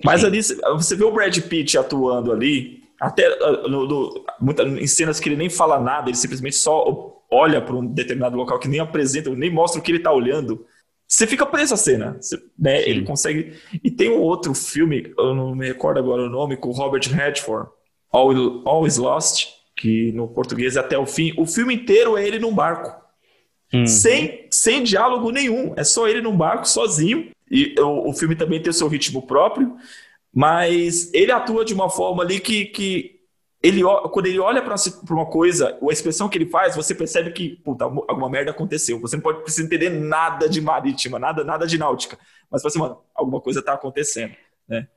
Mas ali você vê o Brad Pitt atuando ali, até ah, no, no, em cenas que ele nem fala nada, ele simplesmente só olha para um determinado local que nem apresenta, nem mostra o que ele está olhando. Você fica preso à cena, você, né? Ele consegue. E tem um outro filme, eu não me recordo agora o nome, com o Robert Redford, All, is Lost, que no português é até o fim. O filme inteiro é ele num barco. Uhum. Sem, sem diálogo nenhum. É só ele num barco, sozinho. E o, o filme também tem seu ritmo próprio. Mas ele atua de uma forma ali que, que ele, quando ele olha para uma coisa, a expressão que ele faz, você percebe que puta, alguma merda aconteceu. Você não pode precisar entender nada de marítima, nada, nada de náutica. Mas você, mano, alguma coisa está acontecendo, né?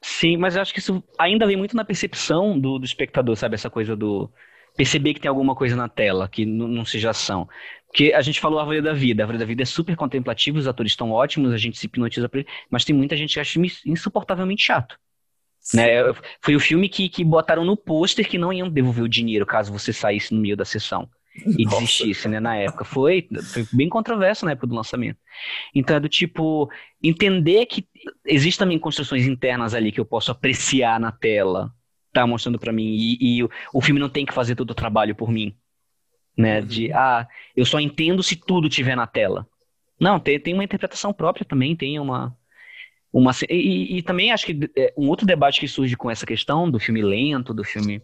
Sim, mas eu acho que isso ainda vem muito na percepção do, do espectador, sabe? Essa coisa do perceber que tem alguma coisa na tela, que não seja ação. Porque a gente falou a Árvore da Vida. A Árvore da Vida é super contemplativa, os atores estão ótimos, a gente se hipnotiza por ele, mas tem muita gente que acha insuportavelmente chato. Né? Foi o filme que, que botaram no pôster que não iam devolver o dinheiro caso você saísse no meio da sessão e Nossa. desistisse, né, na época. Foi, foi bem controverso na época do lançamento. Então é do tipo, entender que existem também construções internas ali que eu posso apreciar na tela, tá mostrando para mim, e, e, o filme não tem que fazer todo o trabalho por mim né? Uhum. De, ah, eu só entendo se tudo tiver na tela. Não, tem, tem uma interpretação própria também, tem uma. uma e, e também acho que é, um outro debate que surge com essa questão do filme lento, do filme.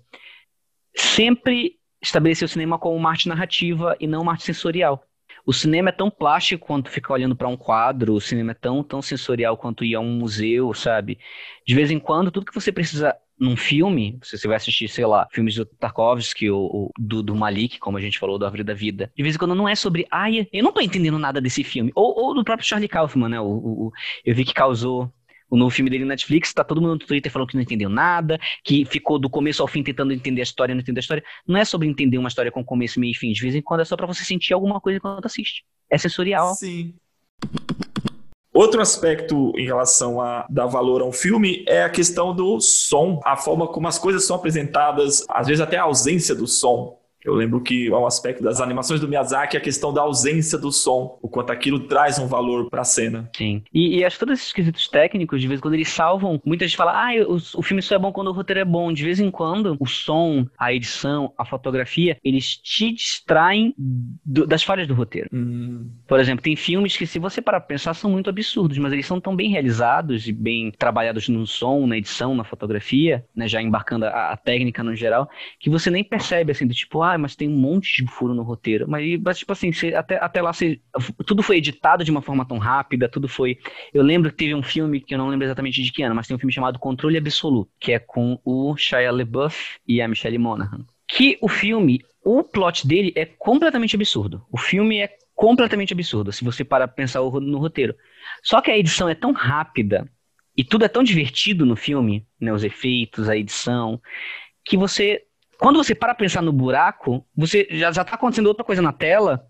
Sempre estabelecer o cinema como uma arte narrativa e não uma arte sensorial. O cinema é tão plástico quanto ficar olhando para um quadro, o cinema é tão, tão sensorial quanto ir a um museu, sabe? De vez em quando, tudo que você precisa num filme, se você vai assistir, sei lá, filmes do Tarkovsky ou, do, do, Malik, como a gente falou, do Árvore da Vida, de vez em quando não é sobre, ai, eu não tô entendendo nada desse filme. Ou, ou do próprio Charlie Kaufman, né? O, o, eu vi que causou o novo filme dele na Netflix, tá todo mundo no Twitter falando que não entendeu nada, que ficou do começo ao fim tentando entender a história, não entender a história. Não é sobre entender uma história com começo, meio e fim. De vez em quando é só para você sentir alguma coisa enquanto assiste. É sensorial. Sim. Outro aspecto em relação a dar valor a um filme é a questão do som, a forma como as coisas são apresentadas, às vezes até a ausência do som. Eu lembro que é um aspecto das animações do Miyazaki é a questão da ausência do som, o quanto aquilo traz um valor para a cena. Sim. E, e acho que todos esses quesitos técnicos, de vez em quando eles salvam, muita gente fala, ah, o, o filme só é bom quando o roteiro é bom. De vez em quando, o som, a edição, a fotografia, eles te distraem do, das falhas do roteiro. Hum. Por exemplo, tem filmes que, se você parar pra pensar, são muito absurdos, mas eles são tão bem realizados e bem trabalhados no som, na edição, na fotografia, né, já embarcando a, a técnica no geral, que você nem percebe, assim, do tipo, ah, ah, mas tem um monte de furo no roteiro. Mas, mas tipo assim, você, até, até lá você, tudo foi editado de uma forma tão rápida, tudo foi. Eu lembro que teve um filme, que eu não lembro exatamente de que ano, mas tem um filme chamado Controle Absoluto, que é com o Shia LaBeouf e a Michelle Monaghan. Que o filme, o plot dele é completamente absurdo. O filme é completamente absurdo, se você parar pra pensar no roteiro. Só que a edição é tão rápida e tudo é tão divertido no filme, né, os efeitos, a edição, que você quando você para pensar no buraco, você já, já tá acontecendo outra coisa na tela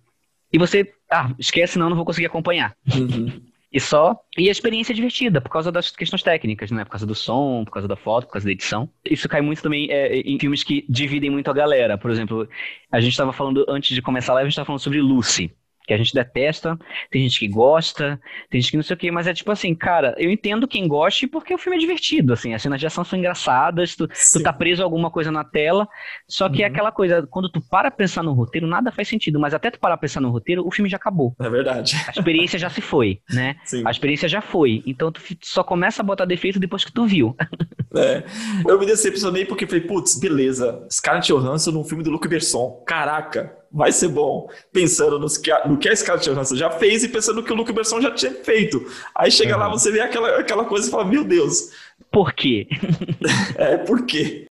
e você, ah, esquece, não, não vou conseguir acompanhar. Uhum. E só. E a experiência é divertida, por causa das questões técnicas, né? Por causa do som, por causa da foto, por causa da edição. Isso cai muito também é, em filmes que dividem muito a galera. Por exemplo, a gente estava falando, antes de começar a live, a gente estava falando sobre Lucy que a gente detesta, tem gente que gosta, tem gente que não sei o que, mas é tipo assim, cara, eu entendo quem goste porque o filme é divertido, assim, as cenas de ação são engraçadas, tu, tu tá preso a alguma coisa na tela, só que é uhum. é aquela coisa, quando tu para pensar no roteiro, nada faz sentido, mas até tu parar pensar no roteiro, o filme já acabou. É verdade. A experiência já se foi, né? Sim. A experiência já foi, então tu só começa a botar defeito depois que tu viu. É. Eu me decepcionei porque falei, putz, beleza, Scarlett Johansson num filme do Luc Besson, caraca, vai ser bom. Pensando nos que a, no que a Scarlett Johansson já fez e pensando no que o Luke Besson já tinha feito. Aí chega uhum. lá, você vê aquela, aquela coisa e fala, meu Deus. Por quê? é, por quê?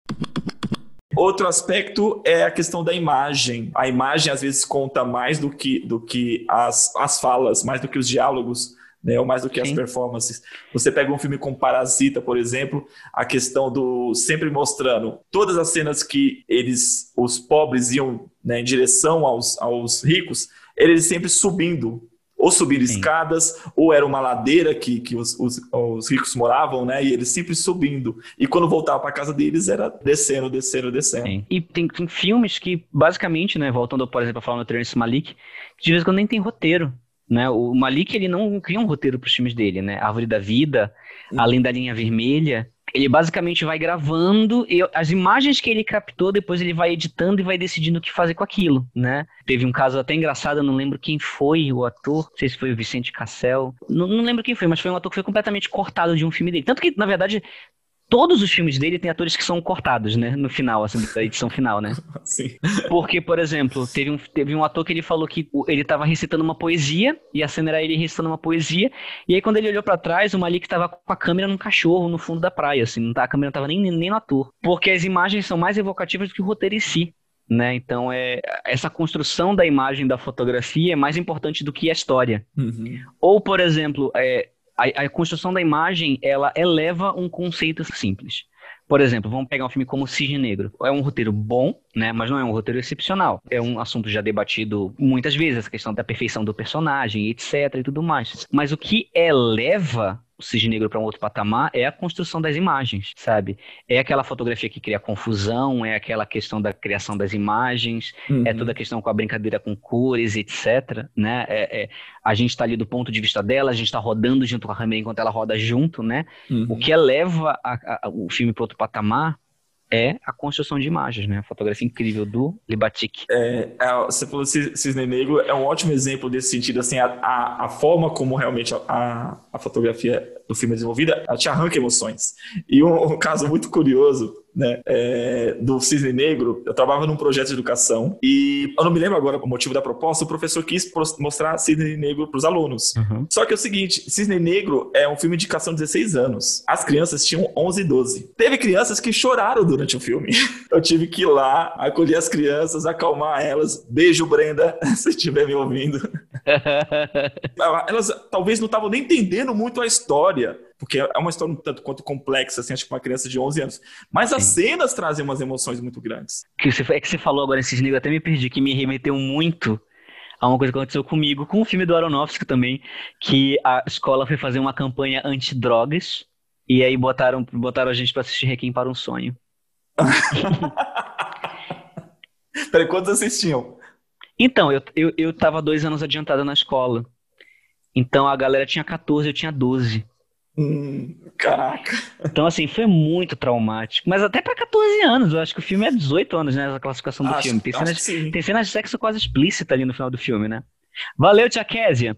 Outro aspecto é a questão da imagem. A imagem às vezes conta mais do que, do que as, as falas, mais do que os diálogos né? Ou mais do que Sim. as performances. Você pega um filme como Parasita, por exemplo, a questão do sempre mostrando todas as cenas que eles, os pobres iam né, em direção aos, aos ricos, eles sempre subindo ou subindo Sim. escadas, ou era uma ladeira que, que os, os, os, ricos moravam, né? E eles sempre subindo. E quando voltava para casa deles, era descendo, descendo, descendo. Sim. E tem, tem filmes que, basicamente, né? Voltando, por exemplo, a falar no Terence Malik, de vez em quando nem tem roteiro. Né? O Malik ele não cria um roteiro para os filmes dele, né? Árvore da Vida, uhum. Além da Linha Vermelha. Ele basicamente vai gravando e as imagens que ele captou, depois ele vai editando e vai decidindo o que fazer com aquilo, né? Teve um caso até engraçado, eu não lembro quem foi o ator, não sei se foi o Vicente Cassel, não, não lembro quem foi, mas foi um ator que foi completamente cortado de um filme dele. Tanto que, na verdade, todos os filmes dele tem atores que são cortados, né? No final, assim, da edição final, né? Sim. Porque, por exemplo, teve um, teve um ator que ele falou que ele tava recitando uma poesia, e a cena era ele recitando uma poesia, e aí quando ele olhou para trás, o Malik tava com a câmera num cachorro no fundo da praia, assim, não tá, a câmera não tava nem, nem no ator. Porque as imagens são mais evocativas do que o roteiro em si. Né? Então, é, essa construção da imagem da fotografia é mais importante do que a história. Uhum. Ou, por exemplo, é, a, a, construção da imagem ela eleva um conceito simples. Por exemplo, vamos pegar um filme como Cisne Negro. É um roteiro bom, né? Mas não é um roteiro excepcional. É um assunto já debatido muitas vezes, essa questão da perfeição do personagem, etc. e tudo mais. Mas o que eleva o cisne negro para um outro patamar é a construção das imagens, sabe? É aquela fotografia que cria confusão, é aquela questão da criação das imagens, é uhum. é toda a questão com a brincadeira com cores, etc. Né? É, é, a gente está ali do ponto de vista dela, a gente está rodando junto com a câmera enquanto ela roda junto, né? Uhum. O que eleva a, a, o filme para outro patamar é a construção de imagens, né? A fotografia incrível do Libatic. É, é, você falou Cisne Negro, é um ótimo exemplo desse sentido, assim, a, a, a forma como realmente a, a, fotografia do filme desenvolvida, ela te arranca emoções. E um, um caso muito curioso né, é, do Cisne Negro, eu trabalhava num projeto de educação e eu não me lembro agora o motivo da proposta, o professor quis mostrar Cisne Negro para os alunos. Uhum. Só que é o seguinte, Cisne Negro é um filme de educação de 16 anos. As crianças tinham 11 e 12. Teve crianças que choraram durante o filme. Eu tive que ir lá, acolher as crianças, acalmar elas. Beijo, Brenda, se estiver me ouvindo. elas talvez não estavam nem entendendo muito a história porque é uma história um tanto quanto complexa, assim, acho que uma criança de 11 anos. Mas Sim. as cenas trazem umas emoções muito grandes. Que você, é que você falou agora esses livros, até me perdi, que me remeteu muito a uma coisa que aconteceu comigo, com o filme do Aronofsky também, que a escola foi fazer uma campanha anti-drogas, e aí botaram, botaram a gente para assistir Requiem para um Sonho. Peraí, quantos assistiam? Então, eu, eu, eu tava dois anos adiantado na escola. Então a galera tinha 14, eu tinha 12. Hum, caraca. Então, assim, foi muito traumático. Mas até pra 14 anos, eu acho que o filme é 18 anos, né? A classificação do acho, filme. Tem cenas, tem cenas de sexo quase explícita ali no final do filme, né? Valeu, Tia Késia!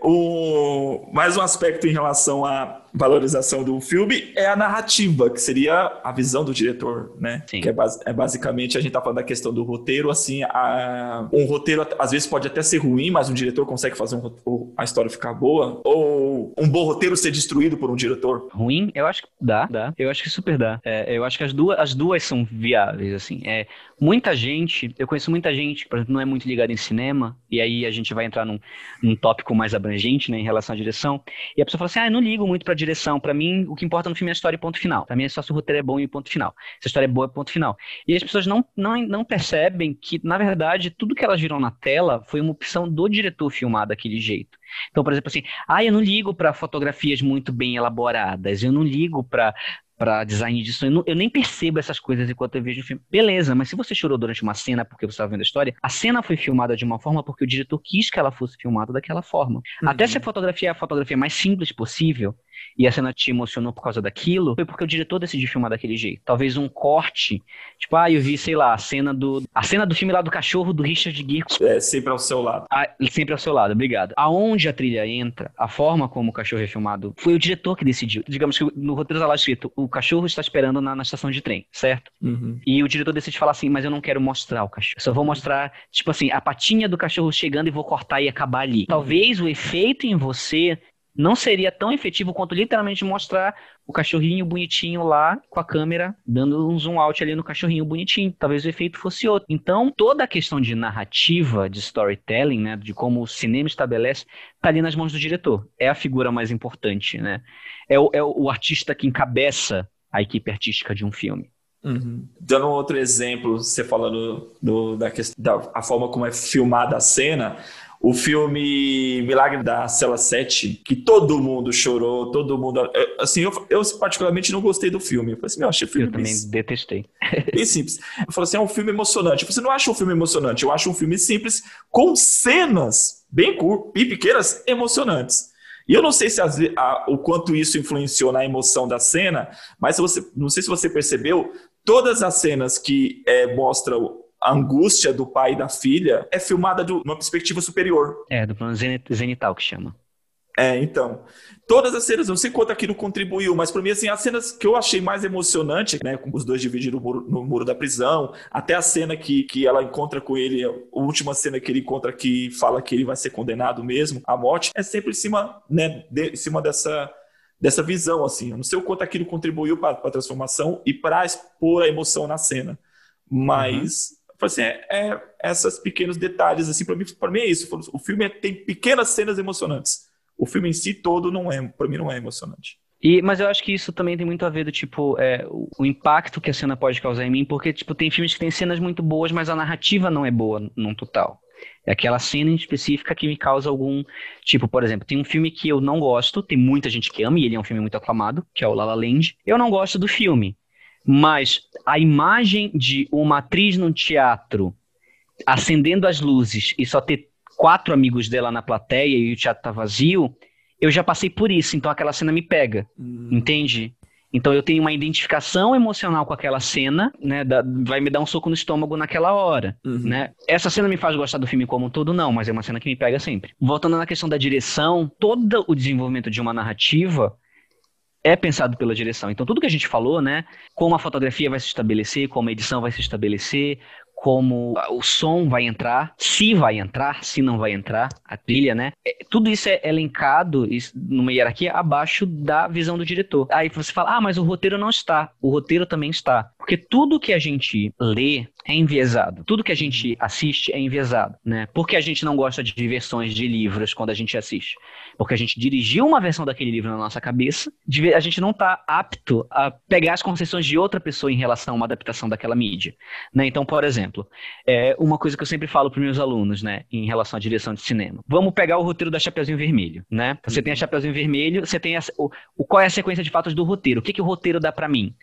O... Mais um aspecto em relação à valorização do filme é a narrativa, que seria a visão do diretor, né? Sim. Que é, bas é, basicamente a gente tá falando da questão do roteiro, assim, a... um roteiro às vezes pode até ser ruim, mas um diretor consegue fazer um... a história ficar boa, ou um bom roteiro ser destruído por um diretor. Ruim? Eu acho que dá, dá. Eu acho que super dá. É, eu acho que as duas, as duas são viáveis, assim. É, muita gente, eu conheço muita gente, por exemplo, não é muito ligada em cinema, e aí a gente vai entrar num, num tópico mais abrangente, né, em relação à direção, e a pessoa fala assim, ah, eu não ligo muito pra direção. Para mim, o que importa no filme é a história e ponto final. Para mim é só se o roteiro é bom e ponto final. Se a história é boa, é ponto final. E as pessoas não, não, não percebem que, na verdade, tudo que elas viram na tela foi uma opção do diretor filmar daquele jeito. Então, por exemplo, assim, ah, eu não ligo para fotografias muito bem elaboradas, eu não ligo para para design disso. Eu, não, eu, nem percebo essas coisas enquanto eu vejo o filme. Beleza, mas se você chorou durante uma cena porque você estava vendo a história, a cena foi filmada de uma forma porque o diretor quis que ela fosse filmada daquela forma. Uhum. Até se a fotografia é a fotografia mais simples possível, e a cena te emocionou por causa daquilo, foi porque o diretor decidiu filmar daquele jeito. Talvez um corte, tipo, ah, eu vi, sei lá, a cena do a cena do filme lá do cachorro do Richard Gere. É, sempre ao seu lado. Ah, sempre ao seu lado, obrigado. Aonde a trilha entra, a forma como o cachorro é filmado, foi o diretor que decidiu. Digamos que no roteiro está lá escrito, o cachorro está esperando na, na estação de trem, certo? Uhum. E o diretor decide falar assim, mas eu não quero mostrar o cachorro. Eu só vou mostrar, tipo assim, a patinha do cachorro chegando e vou cortar e acabar ali. Talvez o efeito em você não seria tão efetivo quanto literalmente mostrar o cachorrinho bonitinho lá com a câmera dando um zoom out ali no cachorrinho bonitinho. Talvez o efeito fosse outro. Então, toda a questão de narrativa, de storytelling, né, de como o cinema estabelece, tá ali nas mãos do diretor. É a figura mais importante, né? É o, é o artista que encabeça a equipe artística de um filme. Uhum. Dando outro exemplo, você falando do, da, da a forma como é filmada a cena, o filme Milagre da Cela 7, que todo mundo chorou, todo mundo. Assim, eu, eu particularmente não gostei do filme. Eu falei assim, meu, achei o filme. Eu também detestei. Bem simples. Eu falei assim, é um filme emocionante. Você não acha um filme emocionante, eu acho um filme simples, com cenas bem curtas e pequenas emocionantes. E eu não sei se a, o quanto isso influenciou na emoção da cena, mas você, não sei se você percebeu, todas as cenas que é, mostram a angústia do pai e da filha é filmada de uma perspectiva superior. É, do plano zenital que chama. É, então. Todas as cenas, não sei quanto aquilo contribuiu, mas para mim, assim, as cenas que eu achei mais emocionante, né, com os dois dividindo o muro, no muro da prisão, até a cena que, que ela encontra com ele, a última cena que ele encontra que fala que ele vai ser condenado mesmo à morte, é sempre em cima, né, de, em cima dessa, dessa visão, assim. Eu não sei o quanto aquilo contribuiu para a transformação e para expor a emoção na cena, mas. Uhum assim, é, é, esses pequenos detalhes, assim, para mim, para mim é isso. O filme é, tem pequenas cenas emocionantes o filme em si todo não é, para mim não é emocionante. E, mas eu acho que isso também tem muito a ver do tipo, é, o, o, impacto que a cena pode causar em mim, porque tipo, tem filmes que tem cenas muito boas, mas a narrativa não é boa num total. É aquela cena em específica que me causa algum. Tipo, por exemplo, tem um filme que eu não gosto, tem muita gente que ama, e ele é um filme muito aclamado, que é o La La Land. Eu não gosto do filme, mas a imagem de uma atriz num teatro acendendo as luzes e só ter quatro amigos dela na plateia e o teatro tá vazio, eu já passei por isso, então aquela cena me pega, hum. entende? Então eu tenho uma identificação emocional com aquela cena, né? Da, vai me dar um soco no estômago naquela hora, uhum. né? Essa cena me faz gostar do filme como um todo, não, mas é uma cena que me pega sempre. Voltando na questão da direção, todo o desenvolvimento de uma narrativa é pensado pela direção. Então tudo que a gente falou, né? Como a fotografia vai se estabelecer, como a edição vai se estabelecer, como o som vai entrar, se vai entrar, se não vai entrar, a trilha, né? É, tudo isso é elencado numa hierarquia abaixo da visão do diretor. Aí você fala, ah, mas o roteiro não está. O roteiro também está. Porque tudo que a gente lê é enviesado. Tudo que a gente assiste é enviesado, né? Porque a gente não gosta de versões de livros quando a gente assiste. Porque a gente dirigiu uma versão daquele livro na nossa cabeça, a gente não está apto a pegar as concessões de outra pessoa em relação a uma adaptação daquela mídia, né? Então, por exemplo, é uma coisa que eu sempre falo para meus alunos, né, em relação à direção de cinema. Vamos pegar o roteiro da Chapeuzinho Vermelho, né? Você tem a Chapeuzinho Vermelho, você tem a, o, o, qual é a sequência de fatos do roteiro? O que, que o roteiro dá para mim?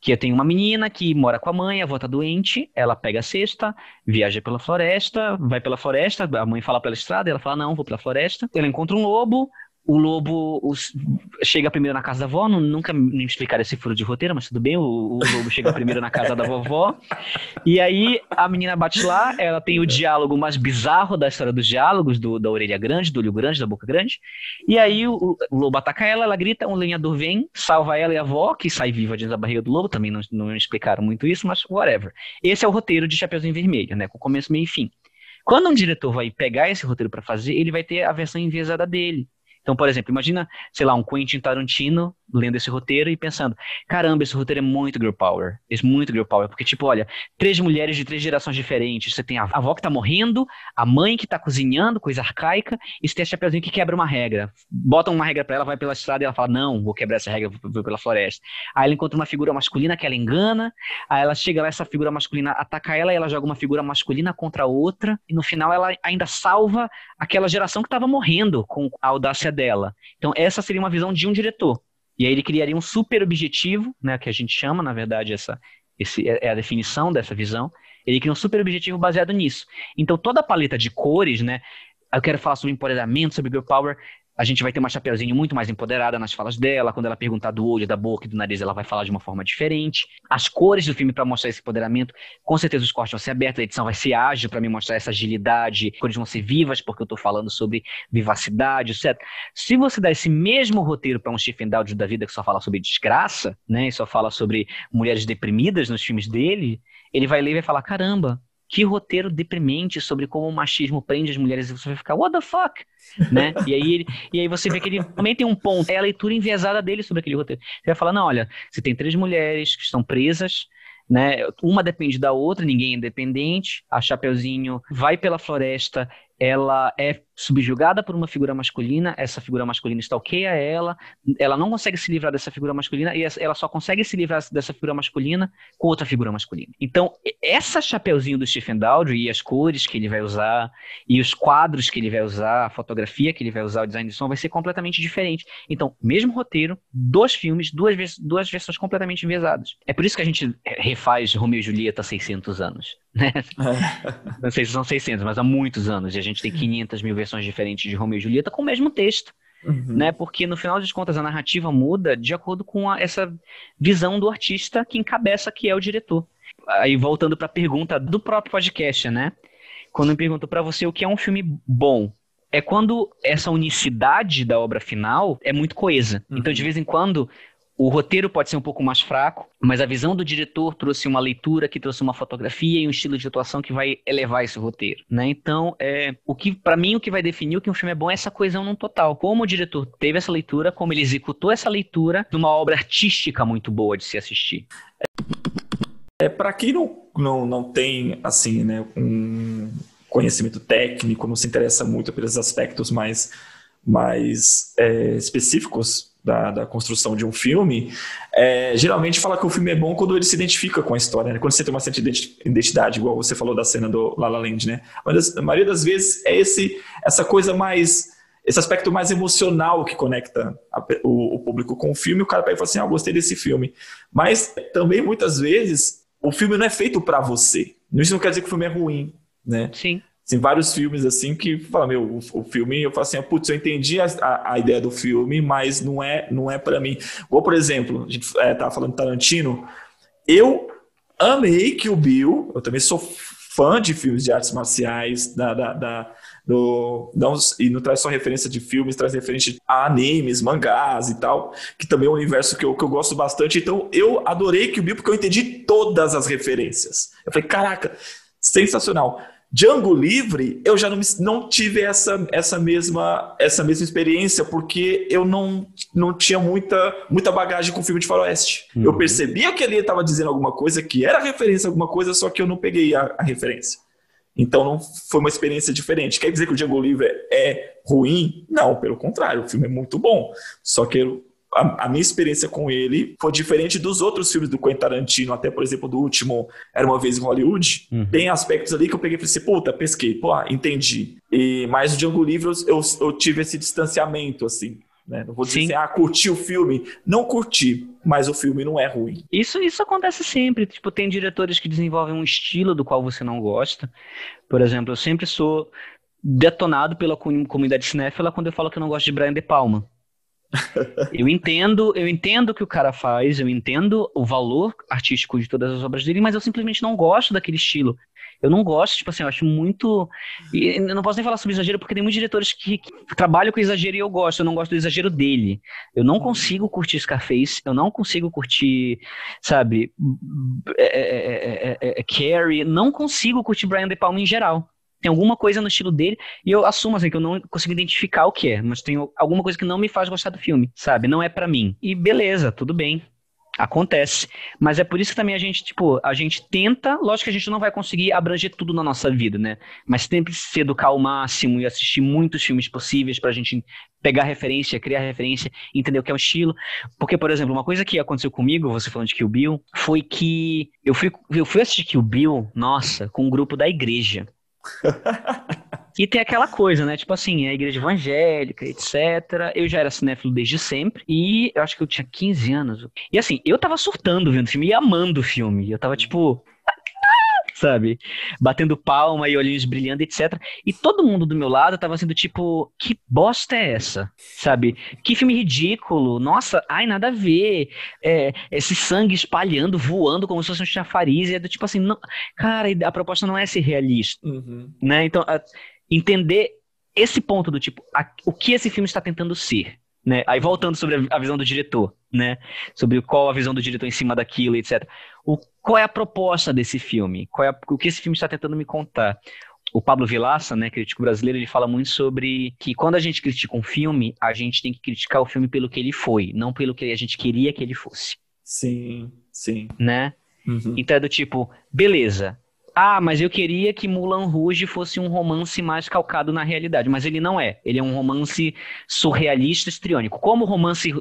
Que tem uma menina que mora com a mãe, a avó tá doente, ela pega a cesta, viaja pela floresta, vai pela floresta, a mãe fala pela estrada, ela fala, não, vou pela floresta. Ela encontra um lobo, o lobo os, chega primeiro na casa da avó, não, nunca me explicaram esse furo de roteiro, mas tudo bem, o, o, lobo chega primeiro na casa da vovó, e aí a menina bate lá, ela tem o diálogo mais bizarro da história dos diálogos, do, da orelha grande, do olho grande, da boca grande, e aí o, o, lobo ataca ela, ela grita, um lenhador vem, salva ela e a avó, que sai viva dentro da barriga do lobo, também não, não explicaram muito isso, mas whatever. Esse é o roteiro de Chapeuzinho Vermelho, né, com começo, meio e fim. Quando um diretor vai pegar esse roteiro para fazer, ele vai ter a versão enviesada dele. Então, por exemplo, imagina, sei lá, um Quentin Tarantino lendo esse roteiro e pensando: caramba, esse roteiro é muito girl power. É muito girl power. Porque, tipo, olha, três mulheres de três gerações diferentes. Você tem a avó que tá morrendo, a mãe que tá cozinhando, coisa arcaica, e você tem a Chapeuzinho que quebra uma regra. Bota uma regra pra ela, vai pela estrada e ela fala: não, vou quebrar essa regra, vou pela floresta. Aí ela encontra uma figura masculina que ela engana, aí ela chega lá, essa figura masculina ataca ela e ela joga uma figura masculina contra outra, e no final ela ainda salva aquela geração que tava morrendo com a audácia dela. Então, essa seria uma visão de um diretor. E aí ele criaria um super objetivo, né, que a gente chama, na verdade, essa esse é, é a definição dessa visão. Ele cria um super objetivo baseado nisso. Então toda a paleta de cores, né, eu quero falar sobre empoderamento, sobre girl power, a gente vai ter uma Chapeuzinho muito mais empoderada nas falas dela. Quando ela perguntar do olho, da boca e do nariz, ela vai falar de uma forma diferente. As cores do filme para mostrar esse empoderamento, com certeza os cortes vão ser abertos, a edição vai ser ágil para me mostrar essa agilidade. Cores vão ser vivas, porque eu estou falando sobre vivacidade, etc. Se você dá esse mesmo roteiro para um Stephen Dowd da vida que só fala sobre desgraça, né, e só fala sobre mulheres deprimidas nos filmes dele, ele vai ler e vai falar: caramba, que roteiro deprimente sobre como o machismo prende as mulheres e você vai ficar, what the fuck? né? E aí, ele, e aí você vê que ele também tem um ponto, é a leitura enviesada dele sobre aquele roteiro. Você vai falar, não, olha, você tem três mulheres que estão presas, né? Uma depende da outra, ninguém é independente. A Chapeuzinho vai pela floresta, ela é subjugada por uma figura masculina, essa figura masculina stalkeia ela, ela não consegue se livrar dessa figura masculina e ela só consegue se livrar dessa figura masculina com outra figura masculina. Então, essa chapeuzinho do Stephen Daldry e as cores que ele vai usar, e os quadros que ele vai usar, a fotografia que ele vai usar, o design de som vai ser completamente diferente. Então, mesmo roteiro, dois filmes, duas, duas versões completamente enviesadas. É por isso que a gente refaz Romeo e Julieta há 600 anos. Né? É. Não sei se são 600, mas há muitos anos. E a gente tem 500 mil versões diferentes de Romeo e Julieta com o mesmo texto. Uhum. Né? Porque no final das contas a narrativa muda de acordo com a, essa visão do artista que encabeça que é o diretor. Aí voltando para a pergunta do próprio podcast, né? Quando me pergunto para você o que é um filme bom, é quando essa unicidade da obra final é muito coesa. Uhum. Então, de vez em quando, o roteiro pode ser um pouco mais fraco, mas a visão do diretor trouxe uma leitura que trouxe uma fotografia e um estilo de atuação que vai elevar esse roteiro, né? Então, é, o que para mim o que vai definir o que um filme é bom é essa coesão no total. Como o diretor teve essa leitura, como ele executou essa leitura de uma obra artística muito boa de se assistir. É para quem não, não, não tem assim, né, um conhecimento técnico, não se interessa muito pelos aspectos mais mais é, específicos da, da, construção de um filme, é, geralmente fala que o filme é bom quando ele se identifica com a história, né? quando você tem uma certa identidade, igual você falou da cena do La La Land, né? Mas a maioria das vezes é esse, essa coisa mais, esse aspecto mais emocional que conecta a, o, o, público com o filme, o cara vai falar assim, ah, gostei desse filme. Mas também, muitas vezes, o filme não é feito para você. Isso não quer dizer que o filme é ruim, né? Sim. Tem vários filmes assim que fala, meu, o, o, filme, eu falo assim, putz, eu entendi a, a, a, ideia do filme, mas não é, não é para mim. Ou, por exemplo, a gente é, tava falando de Tarantino, eu amei que o Bill, eu também sou fã de filmes de artes marciais, da, da, da do, não, e não traz só referência de filmes, traz referência a animes, mangás e tal, que também é um universo que eu, que eu gosto bastante. Então, eu adorei que o Bill, porque eu entendi todas as referências. Eu falei, caraca, sensacional. Django Livre, eu já não, não tive essa, essa, mesma, essa mesma experiência, porque eu não, não tinha muita, muita bagagem com filme de faroeste. Uhum. Eu percebia que ele estava dizendo alguma coisa, que era referência a alguma coisa, só que eu não peguei a, a referência. Então não foi uma experiência diferente. Quer dizer que o Django Livre é ruim? Não, pelo contrário, o filme é muito bom. Só que eu a, a, minha experiência com ele foi diferente dos outros filmes do Quentin Tarantino, até, por exemplo, do último Era Uma Vez em Hollywood. Uhum. Tem aspectos ali que eu peguei e falei assim, puta, pesquei, pô, ah, entendi. E, mas o Django Livre, eu, eu tive esse distanciamento, assim. Né? Não vou dizer Sim. assim, ah, curti o filme. Não curti, mas o filme não é ruim. Isso, isso acontece sempre. Tipo, tem diretores que desenvolvem um estilo do qual você não gosta. Por exemplo, eu sempre sou detonado pela comunidade cinéfila quando eu falo que eu não gosto de Brian De Palma eu entendo, eu entendo o que o cara faz, eu entendo o valor artístico de todas as obras dele, mas eu simplesmente não gosto daquele estilo. Eu não gosto, tipo assim, eu acho muito. Eu não posso nem falar sobre exagero, porque tem muitos diretores que, que, trabalham com exagero e eu gosto. Eu não gosto do exagero dele. Eu não consigo curtir Scarface, eu não consigo curtir, sabe, é, é, é, é Carrie, não consigo curtir Brian De Palma em geral tem alguma coisa no estilo dele, e eu assumo assim que eu não consigo identificar o que é, mas tem alguma coisa que não me faz gostar do filme, sabe? Não é para mim. E beleza, tudo bem. Acontece. Mas é por isso que também a gente, tipo, a gente tenta, lógico que a gente não vai conseguir abranger tudo na nossa vida, né? Mas sempre se educar ao máximo e assistir muitos filmes possíveis pra gente pegar referência, criar referência, entender o que é o estilo. Porque, por exemplo, uma coisa que aconteceu comigo, você falando de Kill Bill, foi que eu fui, eu fui assistir Kill Bill, nossa, com um grupo da igreja. E tem aquela coisa, né? Tipo assim, a igreja evangélica, etc. Eu já era cinéfilo desde sempre. E eu acho que eu tinha 15 anos. E assim, eu tava surtando vendo o filme e amando o filme. Eu tava tipo, sabe? Batendo palma e olhinhos brilhando, etc. E todo mundo do meu lado tava sendo tipo, que bosta é essa? Sabe? Que filme ridículo. Nossa, ai, nada a ver. É, esse sangue espalhando, voando como se fosse um chafariz. E é do tipo assim, não... cara, a proposta não é ser realista. Uhum. Né? Então, a... entender esse ponto do tipo, a... o que esse filme está tentando ser. Né? Aí voltando sobre a visão do diretor, né? Sobre qual a visão do diretor em cima daquilo, etc. O, qual é a proposta desse filme? Qual é a, o que esse filme está tentando me contar? O Pablo Vilaça, né, crítico brasileiro, ele fala muito sobre que quando a gente critica um filme, a gente tem que criticar o filme pelo que ele foi, não pelo que a gente queria que ele fosse. Sim, sim. Né? Uhum. Então é do tipo, beleza, ah, mas eu queria que Mulan Rouge fosse um romance mais calcado na realidade, mas ele não é. Ele é um romance surrealista estriônico. Como romance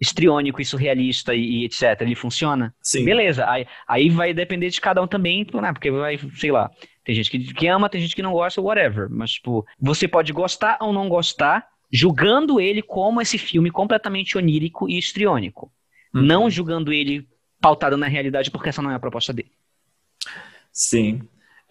estriônico e surrealista e, e etc, ele funciona? Sim. Beleza, aí, aí vai depender de cada um também, né? porque vai, sei lá, tem gente que, que ama, tem gente que não gosta, whatever. Mas, tipo, você pode gostar ou não gostar, julgando ele como esse filme completamente onírico e estriônico. Uhum. Não julgando ele pautado na realidade, porque essa não é a proposta dele. Sim.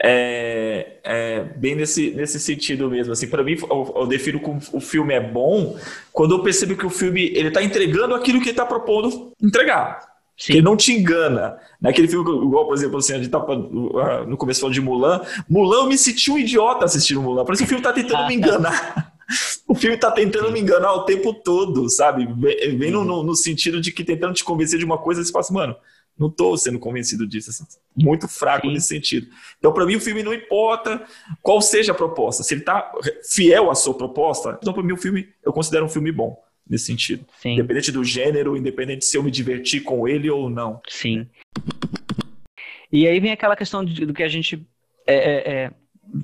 É, é, bem nesse, nesse sentido mesmo. Assim, para mim, eu, eu, defino como o filme é bom quando eu percebo que o filme ele está entregando aquilo que ele está propondo entregar. Sim. Que ele não te engana. Naquele filme, igual, por exemplo, assim, a gente tá no começo falando de Mulan. Mulan, eu me senti um idiota assistindo Mulan. Parece que o filme está tentando me enganar. o filme tá tentando me enganar o tempo todo, sabe? Vem no, no, no, sentido de que tentando te convencer de uma coisa, você fala assim, mano, não tô sendo convencido disso. Assim, muito fraco Sim. nesse sentido. Então, para mim, o filme não importa qual seja a proposta. Se ele tá fiel à sua proposta, então, para mim, o filme, eu considero um filme bom nesse sentido. Sim. Independente do gênero, independente se eu me divertir com ele ou não. Sim. E aí vem aquela questão de, do que a gente é, é, é,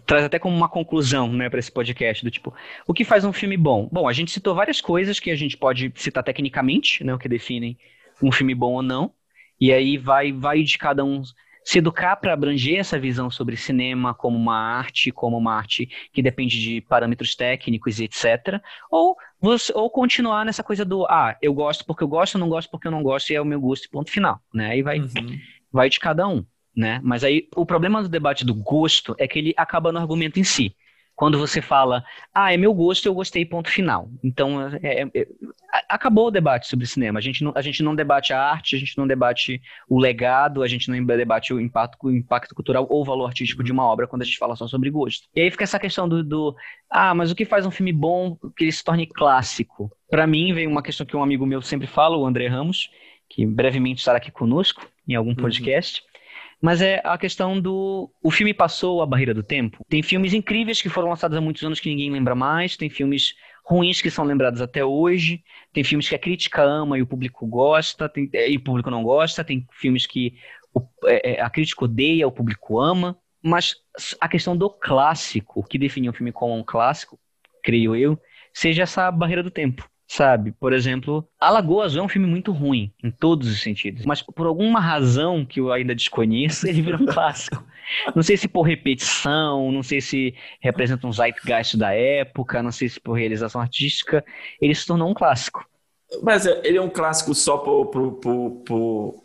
traz até como uma conclusão né, para esse podcast, do tipo, o que faz um filme bom? Bom, a gente citou várias coisas que a gente pode citar tecnicamente, né, o que definem um filme bom ou não, e aí vai, vai de cada um se educar para abranger essa visão sobre cinema como uma arte, como uma arte que depende de parâmetros técnicos e etc. Ou, você, ou continuar nessa coisa do, ah, eu gosto porque eu gosto, eu não gosto porque eu não gosto e é o meu gosto, ponto final. Né? Aí vai, uhum. vai de cada um. Né? Mas aí o problema do debate do gosto é que ele acaba no argumento em si quando você fala, ah, é meu gosto, eu gostei, ponto final. Então, é, é, é acabou o debate sobre cinema. A gente, não, a gente não debate a arte, a gente não debate o legado, a gente não debate o impacto, o impacto cultural ou o valor artístico de uma obra quando a gente fala só sobre gosto. E aí fica essa questão do, do ah, mas o que faz um filme bom que ele se torne clássico? Para mim, vem uma questão que um amigo meu sempre fala, o André Ramos, que brevemente estará aqui conosco em algum uhum. podcast. Uhum mas é a questão do. O filme passou a barreira do tempo. Tem filmes incríveis que foram lançados há muitos anos que ninguém lembra mais, tem filmes ruins que são lembrados até hoje, tem filmes que a crítica ama e o público gosta, tem, é, e o público não gosta, tem filmes que é, é, a crítica odeia, o público ama. Mas a questão do clássico, que define um filme como um clássico, creio eu, seja essa barreira do tempo sabe? Por exemplo, Alagoas é um filme muito ruim, em todos os sentidos. Mas por alguma razão que eu ainda desconheço, ele virou um clássico. Não sei se por repetição, não sei se representa um zeitgeist da época, não sei se por realização artística, ele se tornou um clássico. Mas é, ele é um clássico só por, por, por, por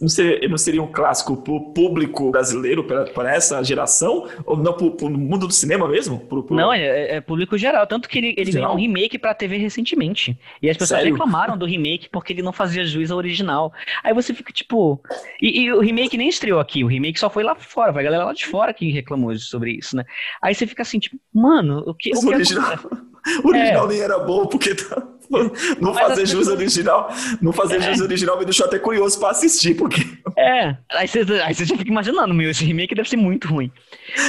não seria, não seria um clássico para o público brasileiro, para essa geração? Ou não para o mundo do cinema mesmo? Pro, pro... Não, é, é, público geral. Tanto que ele, ele ganhou um remake para a TV recentemente. E as pessoas Sério? reclamaram do remake porque ele não fazia juiz ao original. Aí você fica tipo. E, e, o remake nem estreou aqui, o remake só foi lá fora. Vai a galera lá de fora que reclamou sobre isso, né? Aí você fica assim, tipo, mano, o que. o, que original, o original é. nem era bom porque. Tá... Não fazer jus original, não fazer é. jus original me deixou até curioso para assistir, porque. É, aí você, aí você já fica imaginando, meu, esse remake deve ser muito ruim.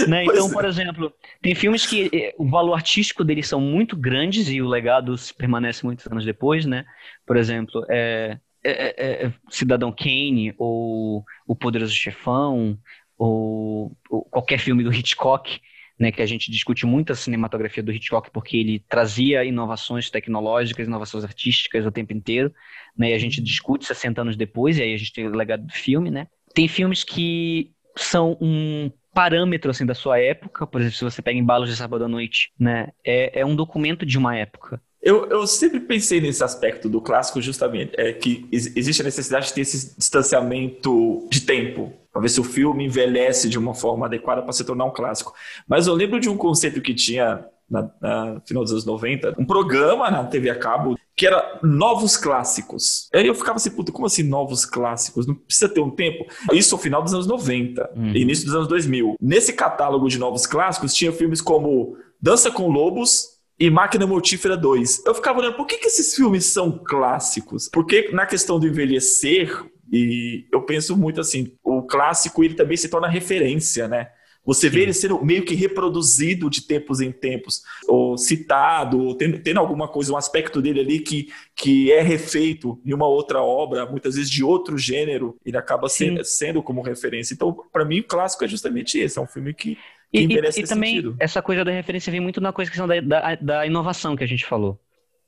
Né? Então, é. por exemplo, tem filmes que eh, o valor artístico deles são muito grandes e o legado permanece muitos anos depois, né? Por exemplo, é, é, é Cidadão Kane ou O Poderoso Chefão ou, ou qualquer filme do Hitchcock né, que a gente discute muito a cinematografia do Hitchcock porque ele trazia inovações tecnológicas, inovações artísticas o tempo inteiro, né, e a gente discute 60 anos depois, e aí a gente tem o legado do filme, né. Tem filmes que são um parâmetro, assim, da sua época, por exemplo, se você pega Embalos de Sábado à Noite, né, é, é um documento de uma época, eu, eu, sempre pensei nesse aspecto do clássico justamente, é que existe a necessidade de ter esse distanciamento de tempo, para ver se o filme envelhece de uma forma adequada para se tornar um clássico. Mas eu lembro de um conceito que tinha na, na, final dos anos 90, um programa na TV a cabo que era novos clássicos. Aí eu ficava assim, puta, como assim novos clássicos? Não precisa ter um tempo? Isso ao final dos anos 90, uhum. início dos anos 2000. Nesse catálogo de novos clássicos tinha filmes como Dança com Lobos, e Máquina Mortífera 2. Eu ficava olhando, por que, que esses filmes são clássicos? Porque na questão do envelhecer, e eu penso muito assim, o clássico ele também se torna referência, né? Você vê Sim. ele sendo meio que reproduzido de tempos em tempos, ou citado, ou tendo, tendo, alguma coisa, um aspecto dele ali que, que é refeito em uma outra obra, muitas vezes de outro gênero, ele acaba sendo, sendo como referência. Então, para mim, o clássico é justamente esse: é um filme que e, e, e também sentido. essa coisa da referência vem muito na coisa questão da, da, da, inovação que a gente falou.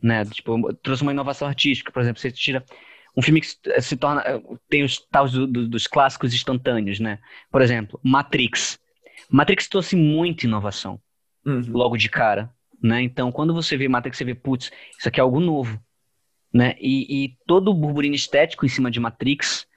Né? Tipo, trouxe uma inovação artística, por exemplo, você tira um filme que se torna. tem os tais do, do, dos clássicos instantâneos, né? Por exemplo, Matrix. Matrix trouxe muita inovação uhum. logo de cara. Né? Então, quando você vê Matrix, você vê, putz, isso aqui é algo novo. Né? E, e todo o burburinho estético em cima de Matrix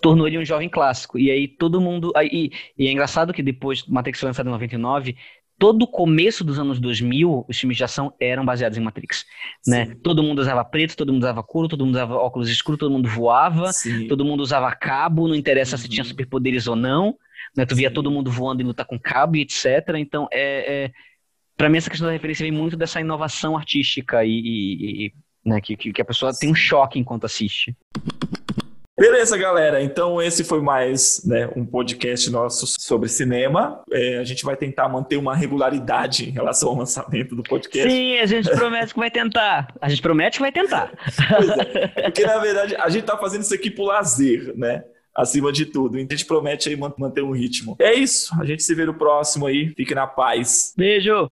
tornou ele um jovem clássico. E aí todo mundo. Aí, e é engraçado que depois Matrix foi lançado em 99, todo o começo dos anos 2000, os filmes de ação eram baseados em Matrix, né? Todo mundo usava preto, todo mundo usava couro, todo mundo usava óculos escuros, todo mundo voava, Sim. todo mundo usava cabo, não interessa uhum. se tinha uhum. superpoderes ou não, né? Tu via Sim. todo mundo voando e lutar com cabo e etc. Então, é, é, Para mim, essa questão da referência vem muito dessa inovação artística e, e, e né, que, que a pessoa tem um choque enquanto assiste. Beleza, galera. Então esse foi mais né, um podcast nosso sobre cinema. É, a gente vai tentar manter uma regularidade em relação ao lançamento do podcast. Sim, a gente promete que vai tentar. A gente promete que vai tentar. Pois é, porque na verdade a gente está fazendo isso aqui por lazer, né? Acima de tudo. Então a gente promete aí manter um ritmo. É isso. A gente se vê no próximo aí. Fique na paz. Beijo.